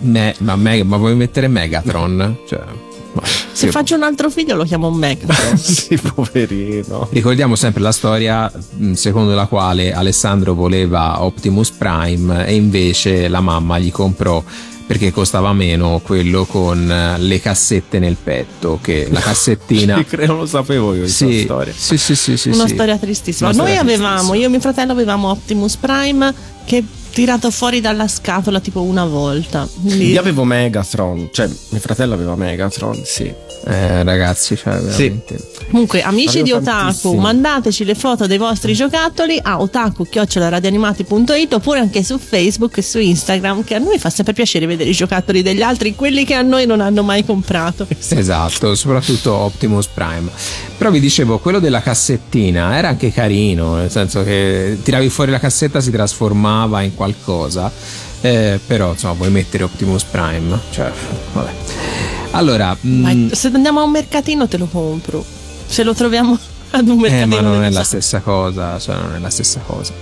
Me- ma, me- ma vuoi mettere Megatron? Cioè, Se sì. faccio un altro figlio lo chiamo Megatron. sì, poverino. Ricordiamo sempre la storia secondo la quale Alessandro voleva Optimus Prime e invece la mamma gli comprò perché costava meno quello con eh, le cassette nel petto, che la cassettina... Sì, credo lo sapevo io questa Sì, storia. sì, sì, sì, sì, Una sì. storia tristissima. Una Noi storia avevamo, tristissima. io e mio fratello avevamo Optimus Prime che tirato fuori dalla scatola tipo una volta. Quindi- Io avevo Megatron, cioè mio fratello aveva Megatron, sì. Eh, ragazzi, cioè, veramente... Comunque, amici di Otaku, tantissimi. mandateci le foto dei vostri giocattoli a otaku-radioanimati.it oppure anche su Facebook e su Instagram, che a noi fa sempre piacere vedere i giocattoli degli altri, quelli che a noi non hanno mai comprato. Esatto, soprattutto Optimus Prime. Però vi dicevo, quello della cassettina era anche carino, nel senso che tiravi fuori la cassetta si trasformava in qualcosa. Eh, però insomma vuoi mettere Optimus Prime cioè vabbè allora Ma mm, se andiamo a un mercatino te lo compro. Se lo troviamo ad un Eh, mercatino. ma non è la sa- stessa cosa, cioè non è la stessa cosa.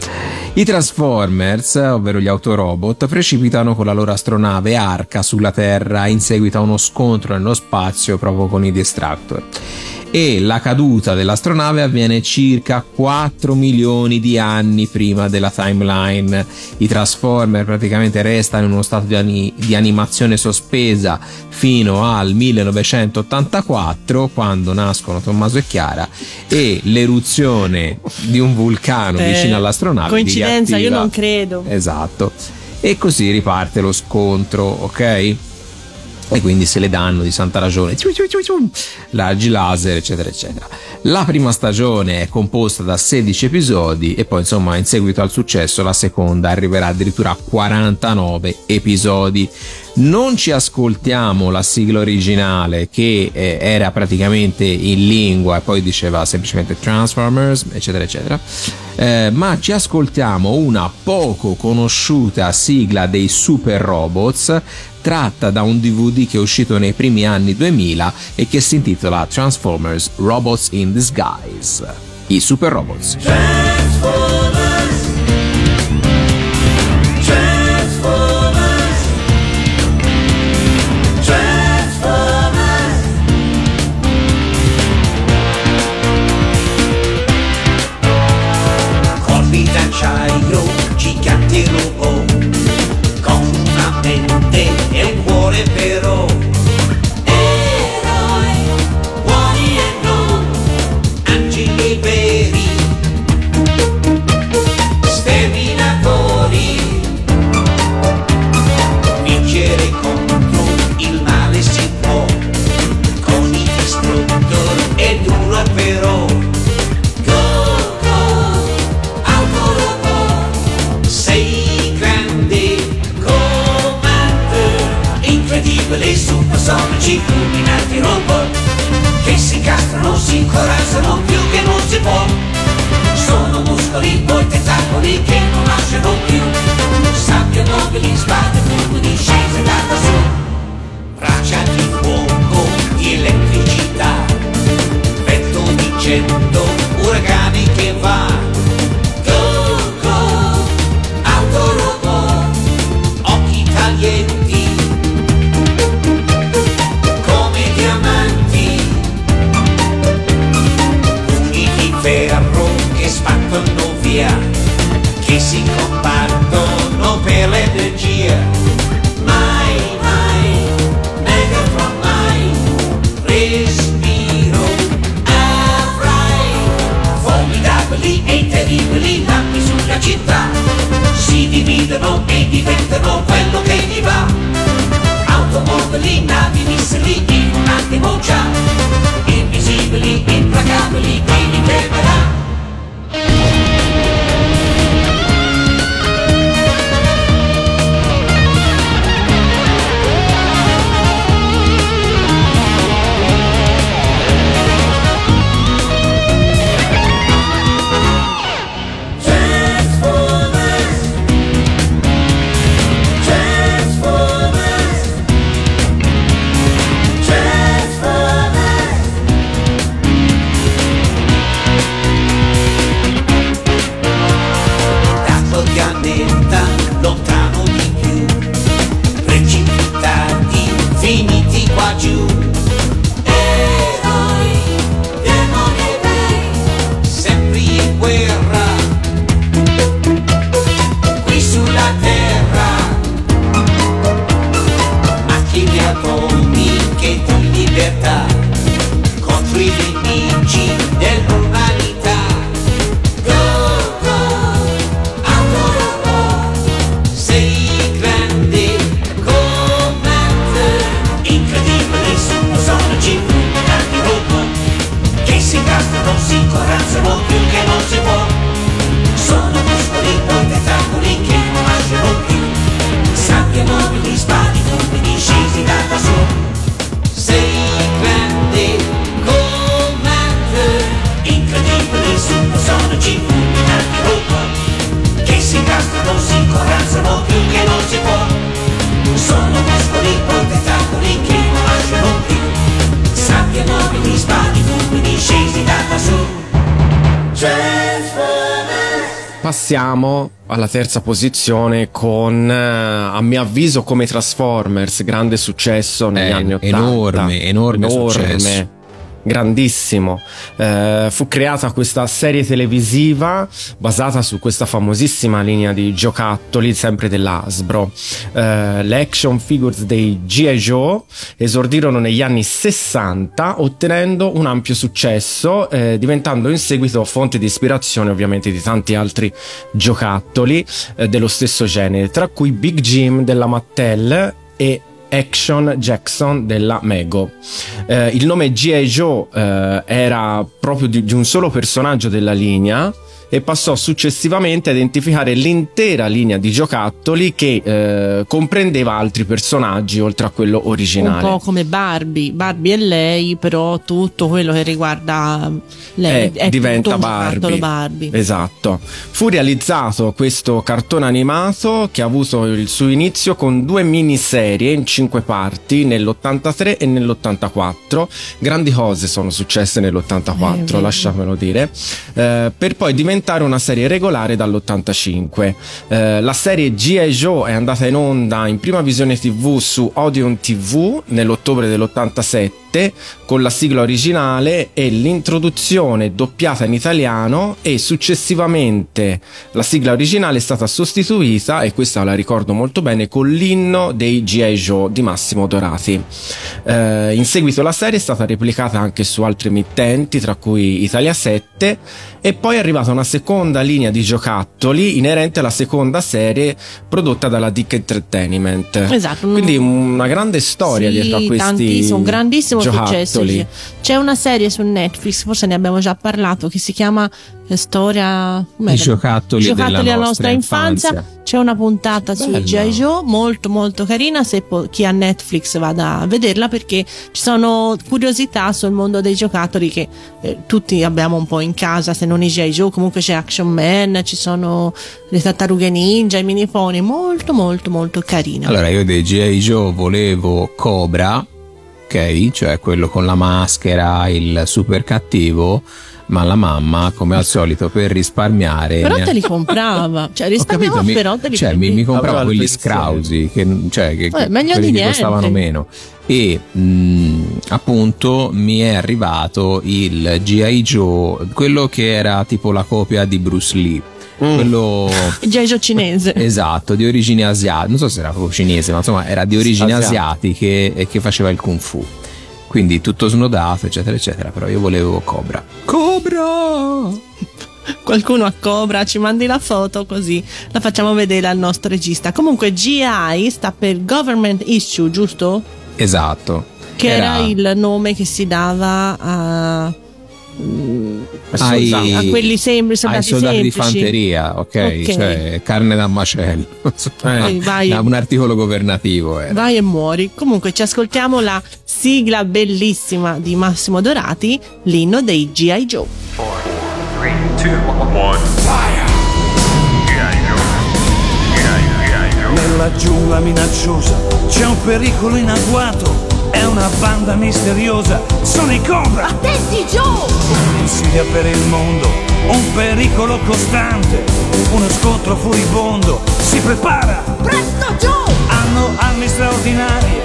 I Transformers, ovvero gli autorobot, precipitano con la loro astronave Arca sulla Terra in seguito a uno scontro nello spazio proprio con i Distractor. E la caduta dell'astronave avviene circa 4 milioni di anni prima della timeline. I Transformer praticamente restano in uno stato di, ani- di animazione sospesa fino al 1984 quando nascono Tommaso e Chiara e l'eruzione di un vulcano Eh, vicino all'astronave Coincidenza, io non credo. Esatto. E così riparte lo scontro, ok? E quindi se le danno di santa ragione, raggi laser, eccetera, eccetera. La prima stagione è composta da 16 episodi e poi, insomma, in seguito al successo, la seconda arriverà addirittura a 49 episodi. Non ci ascoltiamo la sigla originale che eh, era praticamente in lingua e poi diceva semplicemente Transformers, eccetera, eccetera. Eh, ma ci ascoltiamo una poco conosciuta sigla dei Super Robots tratta da un DVD che è uscito nei primi anni 2000 e che si intitola Transformers Robots in Disguise. I Super Robots. Corpi alla terza posizione con, eh, a mio avviso, come Transformers, grande successo negli Eh, anni 80. enorme, enorme successo. Grandissimo. Eh, fu creata questa serie televisiva basata su questa famosissima linea di giocattoli, sempre dell'Asbro. Eh, le action figures dei G.I. Joe esordirono negli anni 60 ottenendo un ampio successo, eh, diventando in seguito fonte di ispirazione ovviamente di tanti altri giocattoli eh, dello stesso genere, tra cui Big Jim della Mattel e Action Jackson della Mego. Eh, il nome G.I. Joe eh, era proprio di, di un solo personaggio della linea e passò successivamente a identificare l'intera linea di giocattoli che eh, comprendeva altri personaggi oltre a quello Un originale. po' come Barbie, Barbie è lei, però tutto quello che riguarda lei Eh, diventa un Barbie. Barbie. Esatto. Fu realizzato questo cartone animato che ha avuto il suo inizio con due miniserie in cinque parti nell'83 e nell'84. Grandi cose sono successe Eh, nell'84, vero. lasciamelo dire. Eh, per poi diventare una serie regolare dall'85. Eh, la serie G.I. Joe è andata in onda in prima visione TV su Odeon TV nell'ottobre dell'87 con la sigla originale e l'introduzione doppiata in italiano e successivamente la sigla originale è stata sostituita e questa la ricordo molto bene con l'inno dei G.I. Joe di Massimo Dorati. Eh, in seguito la serie è stata replicata anche su altre emittenti tra cui Italia 7 e poi è arrivata una seconda linea di giocattoli inerente alla seconda serie prodotta dalla Dick Entertainment. Esatto. Quindi una grande storia Sì, dietro a questi tantissimo, un grandissimo. Giocattoli. sì. C'è una serie su Netflix, forse ne abbiamo già parlato, che si chiama eh, Storia? I giocattoli della nostra infanzia. C'è una puntata sui Bella. G.I. Joe molto molto carina se po- chi ha Netflix vada a vederla perché ci sono curiosità sul mondo dei giocattoli che eh, tutti abbiamo un po' in casa, se non i G.I. Joe, comunque c'è Action Man, ci sono le tartarughe ninja, i mini pony, molto molto molto carina. Allora, io dei G.I. Joe volevo Cobra, ok? Cioè quello con la maschera, il super cattivo. ma la mamma, come al solito, per risparmiare. Però te li comprava. Cioè, risparmiava, capito, mi, però te li cioè, mi, mi comprava il quelli pensiero. scrausi, che, cioè, che, Vabbè, meglio quelli di che costavano meno. E mh, appunto mi è arrivato il G.I. Joe, quello che era tipo la copia di Bruce Lee. Quello Gejo cinese. esatto, di origini asiatiche, non so se era proprio cinese, ma insomma era di origini Asiatico. asiatiche e che faceva il kung fu. Quindi tutto snodato, eccetera, eccetera. Però io volevo Cobra. Cobra! Qualcuno a Cobra ci mandi la foto così la facciamo vedere al nostro regista. Comunque GI sta per Government Issue, giusto? Esatto. Che era, il nome che si dava a, ai, a quelli sembri, ai soldati soldati di semplici. fanteria, ok? Ok. Cioè carne da macello. Eh, vai. un articolo governativo era. Vai e muori. Comunque ci ascoltiamo la sigla bellissima di Massimo Dorati, l'inno dei GI Joe. Nella giungla minacciosa c'è un pericolo in agguato. È una banda misteriosa. Sono i Cobra! Attenti Joe! Un'insidia per il mondo, un pericolo costante. Uno scontro furibondo si prepara. Presto Joe! Hanno armi straordinarie,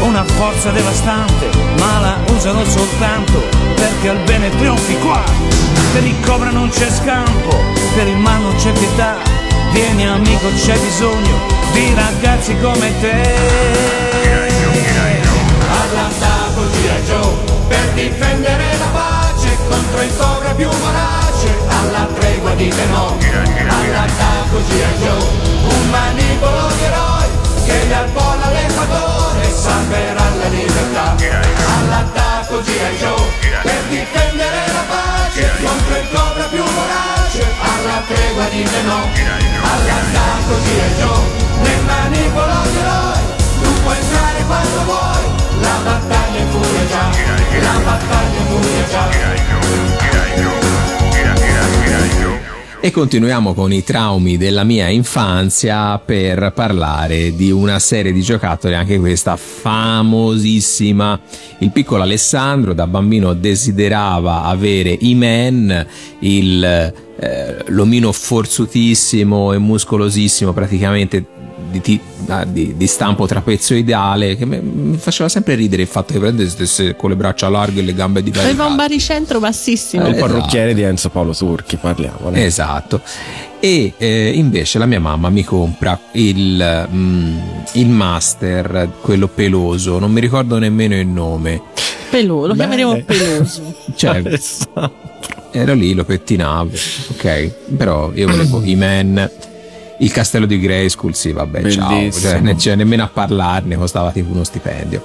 una forza devastante, ma la usano soltanto perché al bene trionfi qua. Per il cobra non c'è scampo, per il mal non c'è pietà. Vieni amico, c'è bisogno di ragazzi come te. G.I. Joe per difendere contro il cobra più vorace. Alla tregua dite no, all'attacco G.I. Joe, un manipolo di eroi che dal polo all'equatore salverà la libertà. All'attacco G.I. Joe per difendere la pace contro il cobra più vorace. Alla tregua dite no, all'attacco G.I. Joe, nel manipolo di eroi. Tu puoi entrare quando vuoi, la battaglia è furia già, la battaglia è furia già. E continuiamo con i traumi della mia infanzia per parlare di una serie di giocattoli, anche questa famosissima. Il piccolo Alessandro da bambino desiderava avere I-Man, il, eh, l'omino forzutissimo e muscolosissimo, praticamente di, ah, di- di stampo trapezoidale, che mi faceva sempre ridere il fatto che prendesse stesse con le braccia larghe e le gambe di Aveva un baricentro bassissimo. Il esatto. parrucchiere di Enzo Paolo Turchi, parliamo. ne? Esatto. E eh, invece la mia mamma mi compra il, mm, il master, quello peloso, non mi ricordo nemmeno il nome. Peloso, lo Bene. chiameremo peloso. Cioè, Alessandro. ero lì, lo pettinavo, ok? Però io volevo I-Man. Il castello di Grayskull, sì, vabbè, ciao. Bellissimo. Cioè, ne- cioè, nemmeno a parlarne costava tipo uno stipendio.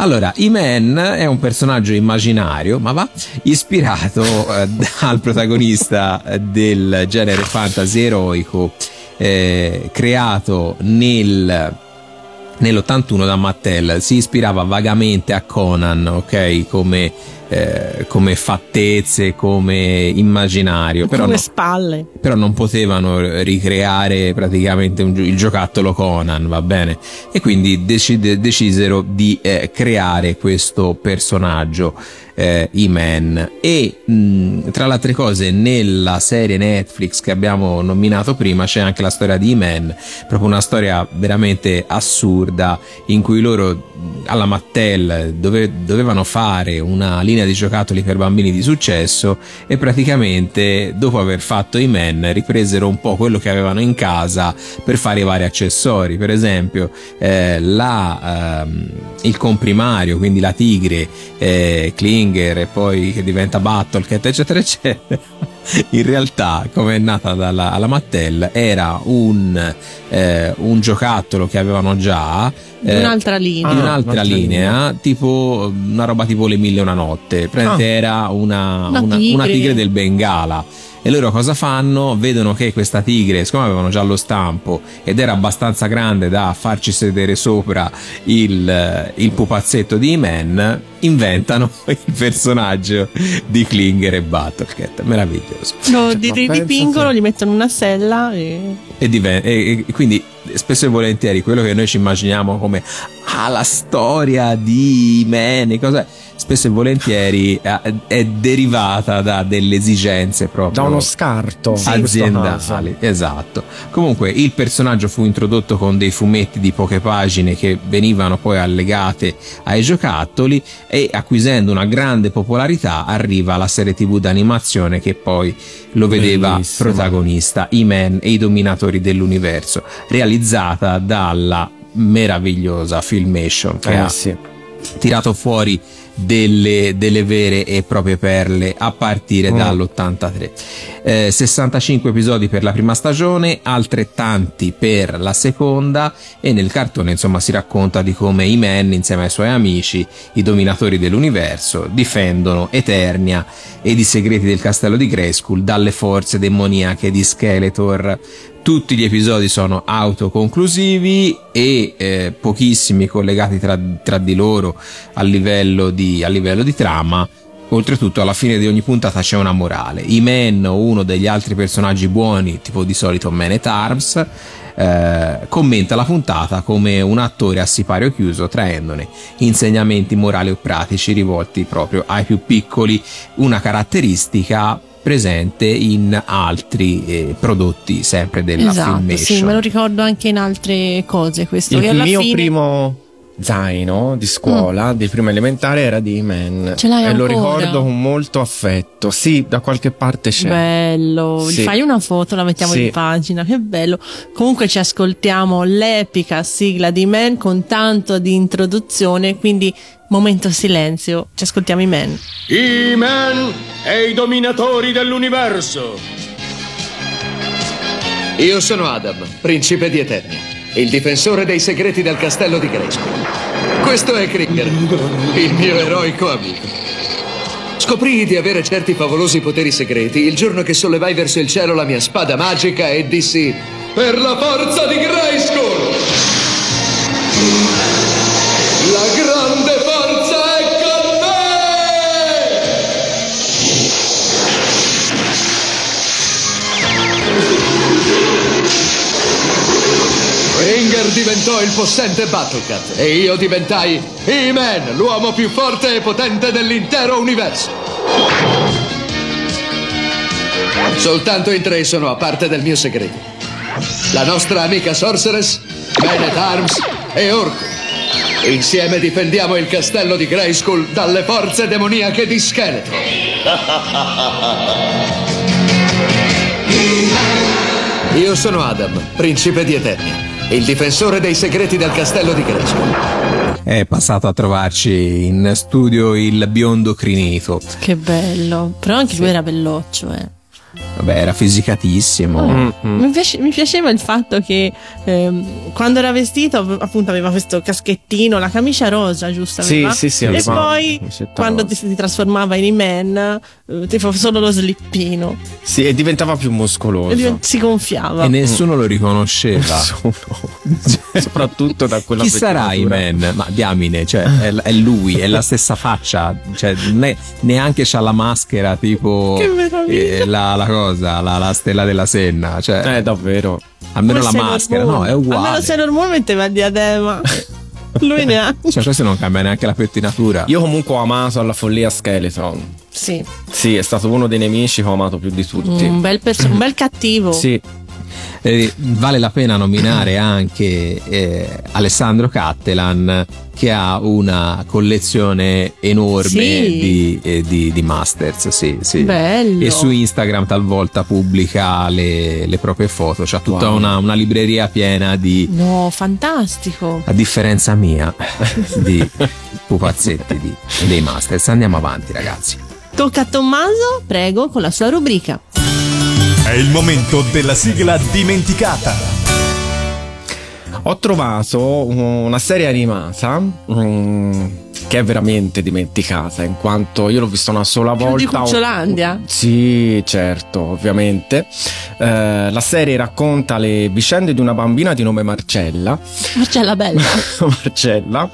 Allora, I-Man è un personaggio immaginario, ma va ispirato eh, dal protagonista del genere fantasy eroico, eh, creato nel nell'81 da Mattel si ispirava vagamente a Conan, ok? Come, eh, come fattezze, come immaginario, però, Come no- spalle. però non potevano ricreare praticamente un il giocattolo Conan, va bene? E quindi decide- decisero di eh, creare questo personaggio. Eh, I-Man e mh, tra le altre cose nella serie Netflix che abbiamo nominato prima c'è anche la storia di I-Man proprio una storia veramente assurda in cui loro alla Mattel dove- dovevano fare una linea di giocattoli per bambini di successo e praticamente dopo aver fatto I-Man ripresero un po' quello che avevano in casa per fare i vari accessori. Per esempio eh, la, ehm, il comprimario quindi la tigre eh, Klinger e poi che diventa Battlecat eccetera eccetera in realtà come è nata dalla alla Mattel era un, eh, un giocattolo che avevano già Di eh, un'altra linea. di Ah, un'altra un'altra linea, tipo una roba tipo le mille e una notte. Praticamente Ah. era una, Una una- tigre. una tigre del Bengala. E loro cosa fanno? Vedono che questa tigre, siccome avevano già lo stampo ed era abbastanza grande da farci sedere sopra il, il pupazzetto di Man, inventano il personaggio di Klinger e Battlecat. Meraviglioso. Lo pensa dipingono, se- li mettono una sella e... E, diven- e- e quindi spesso e volentieri quello che noi ci immaginiamo come ah, la storia di Man e cose spesso e volentieri è, è derivata da delle esigenze proprio Da uno scarto aziendali. Esatto. Comunque il personaggio fu introdotto con dei fumetti di poche pagine che venivano poi allegate ai giocattoli e acquisendo una grande popolarità arriva la serie tv d'animazione che poi lo vedeva Bellissimo. protagonista I-Man e i dominatori dell'universo, realizzata dalla meravigliosa Filmation che Eh, ha sì. tirato fuori delle, delle vere e proprie perle a partire Mm. dall'83. Eh, 65 episodi per la prima stagione, altrettanti per la seconda e nel cartone insomma si racconta di come I-Man insieme ai suoi amici, i dominatori dell'universo, difendono Eternia ed i segreti del castello di Grayskull dalle forze demoniache di Skeletor. Tutti gli episodi sono autoconclusivi e eh, pochissimi collegati tra, tra di loro a livello di, a livello di trama. Oltretutto, alla fine di ogni puntata c'è una morale. I-Man o uno degli altri personaggi buoni, tipo di solito Man at Arms, eh, commenta la puntata come un attore a sipario chiuso, traendone insegnamenti morali o pratici rivolti proprio ai più piccoli, una caratteristica presente in altri eh, prodotti sempre della esatto, Filmation. sì, me lo ricordo anche in altre cose questo. Il alla mio fine... primo zaino di scuola, di prima elementare, era di Man. Ce l'hai e lo ancora? ricordo con molto affetto. Sì, da qualche parte c'è. Bello, Sì. fai una foto, la mettiamo Sì. in pagina, che bello. Comunque ci ascoltiamo l'epica sigla di Man con tanto di introduzione, quindi momento silenzio, ci ascoltiamo i Man. I-Man e i dominatori dell'universo. Io sono Adam, principe di Eternia, il difensore dei segreti del castello di Grayskull. Questo è Krieger, il mio eroico amico. Scoprii di avere certi favolosi poteri segreti il giorno che sollevai verso il cielo la mia spada magica e dissi Per la forza di Grayskull! Diventò il possente Battlecat e io diventai He-Man, l'uomo più forte e potente dell'intero universo. Soltanto in tre sono a parte del mio segreto. La nostra amica Sorceress, Man at Arms e Orco. Insieme difendiamo il castello di Grayskull dalle forze demoniache di Skeletor. Io sono Adam, principe di Eternia, il difensore dei segreti del castello di Grayskull. È passato a trovarci in studio il biondo Crinito. Che bello, però anche lui era belloccio, eh. Vabbè, era fisicatissimo. Mi, piace- mi piaceva il fatto che ehm, quando era vestito appunto aveva questo caschettino, la camicia rosa, giusto? Sì, aveva? sì, sì, E poi quando ti, si trasformava in E-Man, eh, ti fa solo lo slippino Sì, e diventava più muscoloso. e diven- si gonfiava. E nessuno lo riconosceva. Soprattutto da quella Chi sarà. Iman? Ma diamine, cioè, è, è lui, è la stessa faccia, cioè, è- neanche c'ha la maschera tipo Che meraviglia. eh, la, la cosa, la, la stella della Senna. Cioè, Eh, davvero. almeno la maschera, no, è uguale. Almeno Sailor Moon metteva diadema. lui neanche. Cioè, questo non cambia neanche la pettinatura. Io comunque ho amato alla follia Skeleton. Sì, Sì, è stato uno dei nemici che ho amato più di tutti. un bel, perso- un bel cattivo. Sì, Eh, vale la pena nominare anche eh, Alessandro Cattelan che ha una collezione enorme Sì. di, eh, di- di masters sì, sì. Bello. e su Instagram talvolta pubblica le, le proprie foto c'ha tutta Wow. una, una libreria piena di No, fantastico. a differenza mia di pupazzetti di- dei masters andiamo avanti ragazzi Tocca a Tommaso, prego, con la sua rubrica. È il momento della sigla dimenticata. Ho trovato una serie animata mm, che è veramente dimenticata, in quanto io l'ho vista una sola volta. di Cucciolandia. Sì, certo, ovviamente. Eh, la serie racconta le vicende di una bambina di nome Marcella. Marcella Bella. Marcella,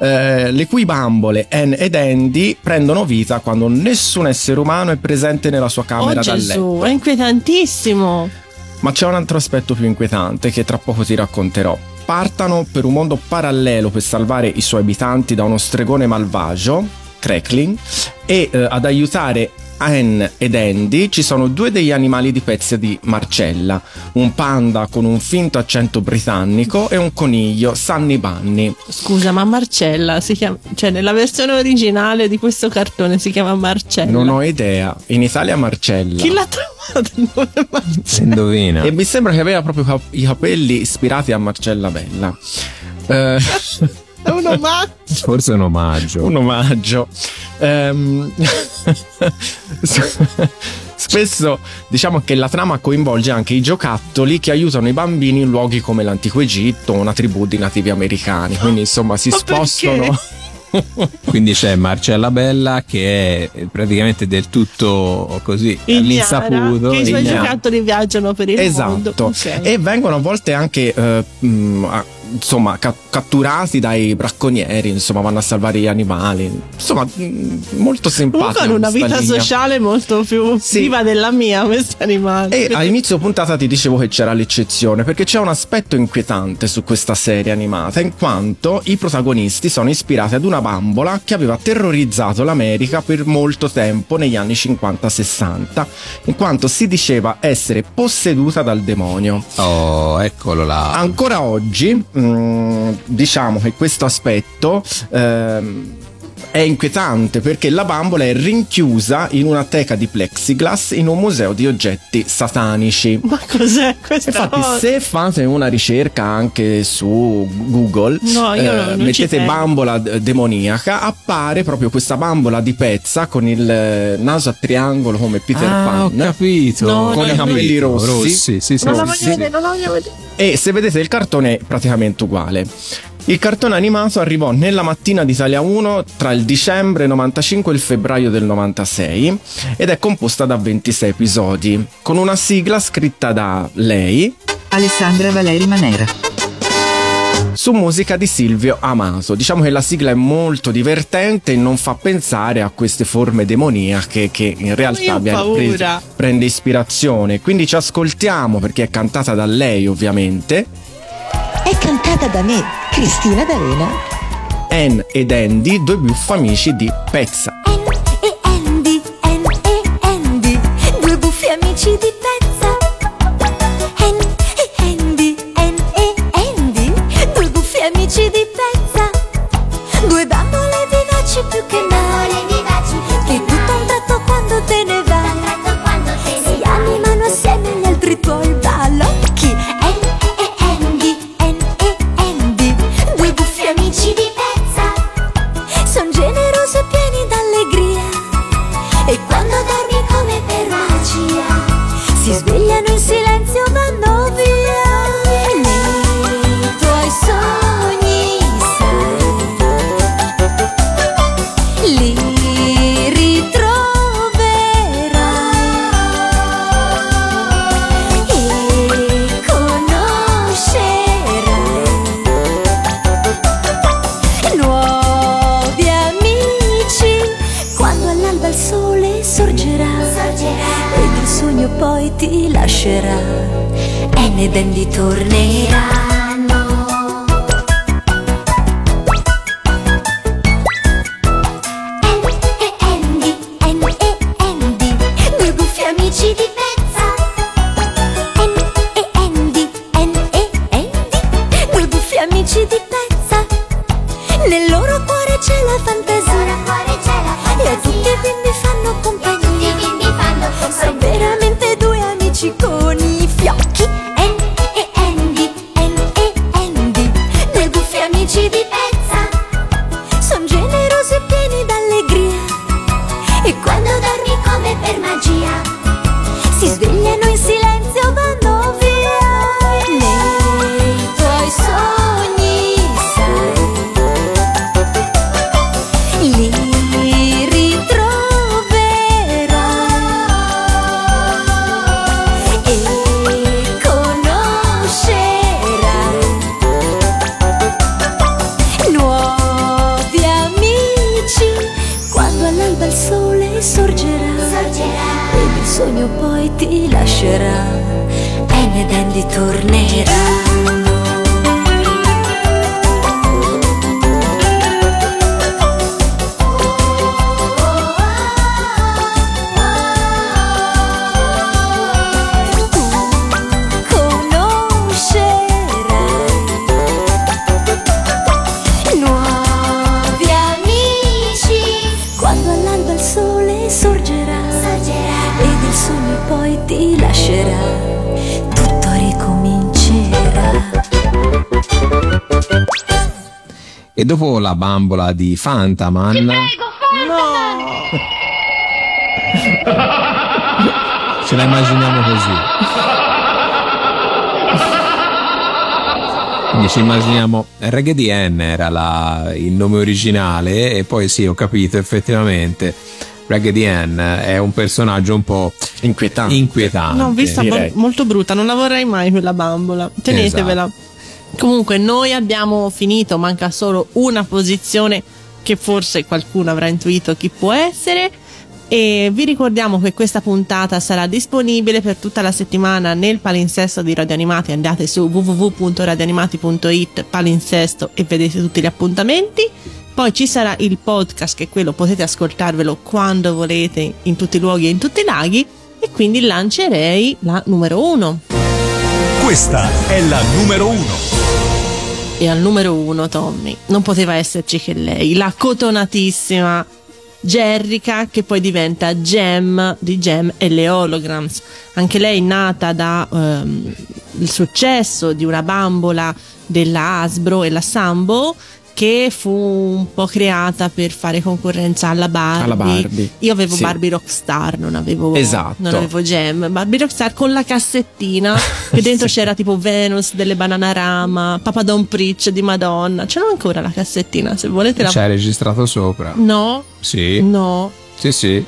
eh, le cui bambole Anne ed Andy prendono vita quando nessun essere umano è presente nella sua Oh camera da letto. Gesù, è inquietantissimo. Ma c'è un altro aspetto più inquietante che tra poco ti racconterò. Partano per un mondo parallelo per salvare i suoi abitanti da uno stregone malvagio crackling e eh, ad aiutare Anne ed Andy ci sono due degli animali di pezzi di Marcella, un panda con un finto accento britannico e un coniglio Sunny Bunny. Scusa, ma Marcella si chiama. cioè, nella versione originale di questo cartone si chiama Marcella. Non ho idea, in Italia Marcella. Chi l'ha trovato il nome Marcella? Si indovina. E mi sembra che aveva proprio cap- i capelli ispirati a Marcella Bella. Eh, È un omaggio. Forse è un omaggio. un omaggio. Ehm, Spesso diciamo che la trama coinvolge anche i giocattoli che aiutano i bambini in luoghi come l'antico Egitto o una tribù di nativi americani. Quindi insomma si Ma spostano. Quindi c'è Marcella Bella che è praticamente del tutto così Ignara all'insaputo. che i suoi giocattoli viaggiano per il mondo. Esatto. Ok. E vengono a volte anche eh, mh, a- insomma ca- catturati dai bracconieri, insomma, vanno a salvare gli animali. Insomma, mh, molto simpatico. Comunque hanno una vita sociale molto più viva della mia questi animali. E a inizio puntata ti dicevo che c'era l'eccezione, perché c'è un aspetto inquietante su questa serie animata, in quanto i protagonisti sono ispirati ad una bambola che aveva terrorizzato l'America per molto tempo negli anni 50-60, in quanto si diceva essere posseduta dal demonio. Oh, eccolo là. Ancora oggi, mh, diciamo che questo aspetto ehm, è inquietante perché la bambola è rinchiusa in una teca di plexiglass in un museo di oggetti satanici. Ma cos'è questa Infatti, cosa? se fate una ricerca anche su Google, No, io eh, non- non ci mettete bambola demoniaca, appare proprio questa bambola di pezza con il naso a triangolo come Peter Ah, Pan. ho capito. No, con no, i capelli rossi. Rossi, sì, sì, non la voglio vedere, non la voglio vedere. E se vedete il cartone è praticamente uguale. Il cartone animato arrivò nella mattina di Italia 1 tra il dicembre 95 e il febbraio del 96 ed è composta da 26 episodi, con una sigla scritta da lei Alessandra Valeri Manera. su musica di Silvio Amato. Diciamo che la sigla è molto divertente e non fa pensare a queste forme demoniache che in realtà presa- prende ispirazione. Quindi ci ascoltiamo perché è cantata da lei ovviamente. È cantata da me, Cristina D'Avena. Anne ed Andy, due buffa amici di Pezza. e Andy, Ann e Andy, due buffi amici di pezza. Ann e Andy, Ann e Andy, due buffi amici di pezza. Due bambole vivaci più che mai, e Andy torneranno bambola di Fantaman. Ce la immaginiamo così. Quindi ci immaginiamo Raggedy Ann era la- il nome originale e poi sì, ho capito effettivamente Raggedy Ann è un personaggio un po' inquietante. inquietante. No, vista mo- molto brutta, non la vorrei mai quella bambola. Tenetevela. Comunque, noi abbiamo finito, manca solo una posizione che forse qualcuno avrà intuito chi può essere. E vi ricordiamo che questa puntata sarà disponibile per tutta la settimana nel palinsesto di Radio Animati. Andate su www.radioanimati.it palinsesto e vedete tutti gli appuntamenti. Poi ci sarà il podcast, che quello potete ascoltarvelo quando volete, in tutti i luoghi e in tutti i laghi. E quindi lancerei la numero uno. Questa è la numero uno. E al numero uno, Tommy, non poteva esserci che lei, la cotonatissima Jerrica, che poi diventa Gem di Gem e le Holograms. Anche lei nata da ehm, il successo di una bambola della Hasbro e la Sambo che fu un po' creata per fare concorrenza alla Barbie. Alla Barbie, Io avevo sì. Barbie Rockstar, non avevo, Esatto. non avevo Gem. Barbie Rockstar con la cassettina che dentro c'era tipo Venus delle Bananarama, Papa Don Preach di Madonna. Ce l'ho ancora la cassettina, se volete la C'è registrato sopra. No, Sì. no. Sì, sì.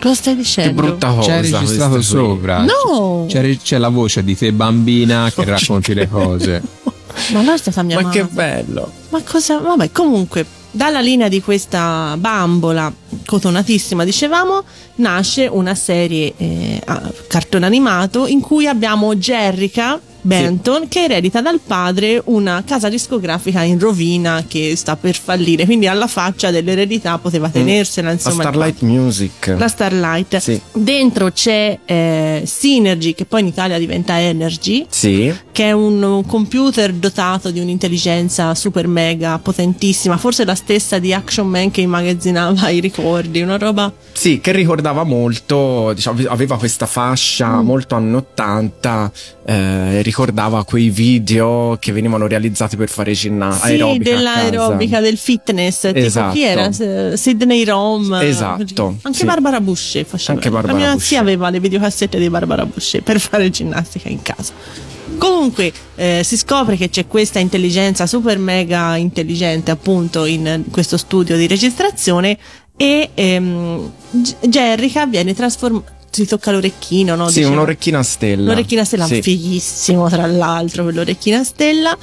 Cosa stai dicendo? C'è registrato questa qui. sopra. No! C'è, c'è la voce di te bambina che racconti le cose. Ma stata mia Ma che bello. Ma cosa? Vabbè, comunque, dalla linea di questa bambola cotonatissima, dicevamo, nasce una serie eh, cartone animato in cui abbiamo Jerrica Benton che eredita dal padre una casa discografica in rovina che sta per fallire, quindi alla faccia dell'eredità poteva tenersela, La insomma. il Starlight Music. la Starlight. Sì. Dentro c'è eh, Synergy, che poi in Italia diventa Energy, Sì. che è un, un computer dotato di un'intelligenza super mega potentissima, forse la stessa di Action Man che immagazzinava i ricordi, una roba. Sì, che ricordava molto, diciamo, aveva questa fascia Mm. molto anni 80, eh, ricordava quei video che venivano realizzati per fare ginnastica Sì, aerobica dell'aerobica, del fitness, tipo Esatto. chi era? Sidney Rom. Esatto, Anche sì. Barbara Boucher faceva. Anche Barbara La mia Boucher. zia aveva le videocassette di Barbara Boucher per fare ginnastica in casa. Comunque eh, si scopre che c'è questa intelligenza super mega intelligente appunto in questo studio di registrazione e ehm, G- Jerrica viene trasformata si tocca l'orecchino no? Sì, Diceva. un'orecchina a stella. L'orecchina stella, Sì. fighissimo tra l'altro, quell'orecchina stella.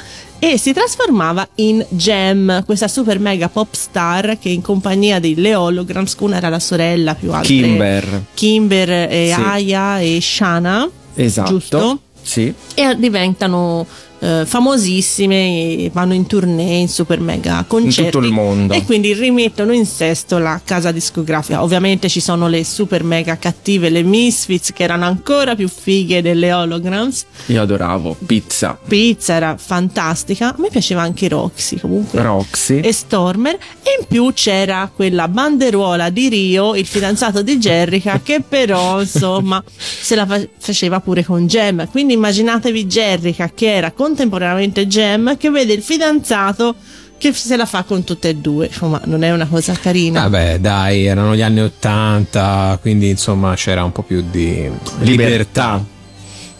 E si trasformava in Gem, questa super mega pop star che in compagnia delle holograms, una era la sorella più alta. Kimber. Kimber e Sì. Aya e Shana. Esatto. Giusto? Sì. E diventano eh, famosissime, vanno in tournée, in super mega concerti. tutto il mondo. E quindi rimettono in sesto la casa discografica. Ovviamente ci sono le super mega cattive, le Misfits, che erano ancora più fighe delle holograms. Io adoravo. Pizza. Pizza era fantastica. A me piaceva anche Roxy comunque. Roxy. E Stormer. E in più c'era quella banderuola di Rio, il fidanzato di Jerrica, che però insomma se la fa- faceva pure con Gem. Quindi immaginatevi Jerrica che era contemporaneamente Gem che vede il fidanzato che se la fa con tutte e due. Insomma, non è una cosa carina. Vabbè, dai, erano gli anni Ottanta, quindi insomma c'era un po' più di libertà.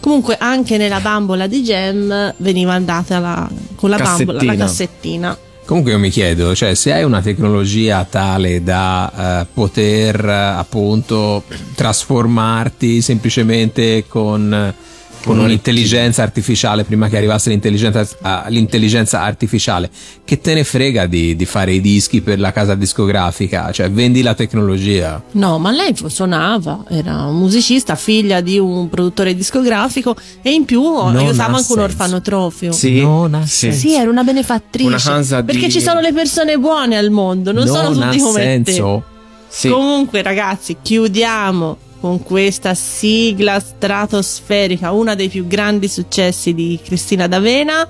Comunque anche nella bambola di Gem veniva andata la- con la bambola, la Cassettina. cassettina. Comunque io mi chiedo, cioè se hai una tecnologia tale da eh, poter eh, appunto trasformarti semplicemente con, con Un un'intelligenza artificiale prima che arrivasse l'intelligenza, ah, l'intelligenza artificiale, che te ne frega di, di fare i dischi per la casa discografica? Cioè vendi la tecnologia. No, ma lei suonava, era un musicista, figlia di un produttore discografico e in più Non aiutava anche un orfanotrofio. Sì. Non ha Sì. Sì, era una benefattrice. Una casa di- Perché ci sono le persone buone al mondo, non, sono Non ha tutti come senso. Sì. te. Comunque, ragazzi, chiudiamo con questa sigla stratosferica, uno dei più grandi successi di Cristina D'Avena.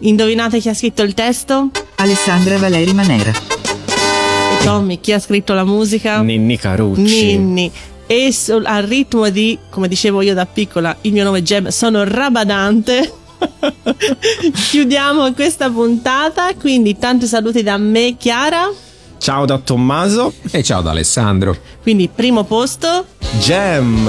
Indovinate chi ha scritto il testo? Alessandra Valeri Manera. E Tommy, chi ha scritto la musica? Ninni Carucci. Ninni. E so- al ritmo di, come dicevo io da piccola, il mio nome è Gem, sono Rabadante. Chiudiamo questa puntata, quindi tanti saluti da me, Chiara. Ciao da Tommaso. E ciao da Alessandro. Quindi primo posto. Gem.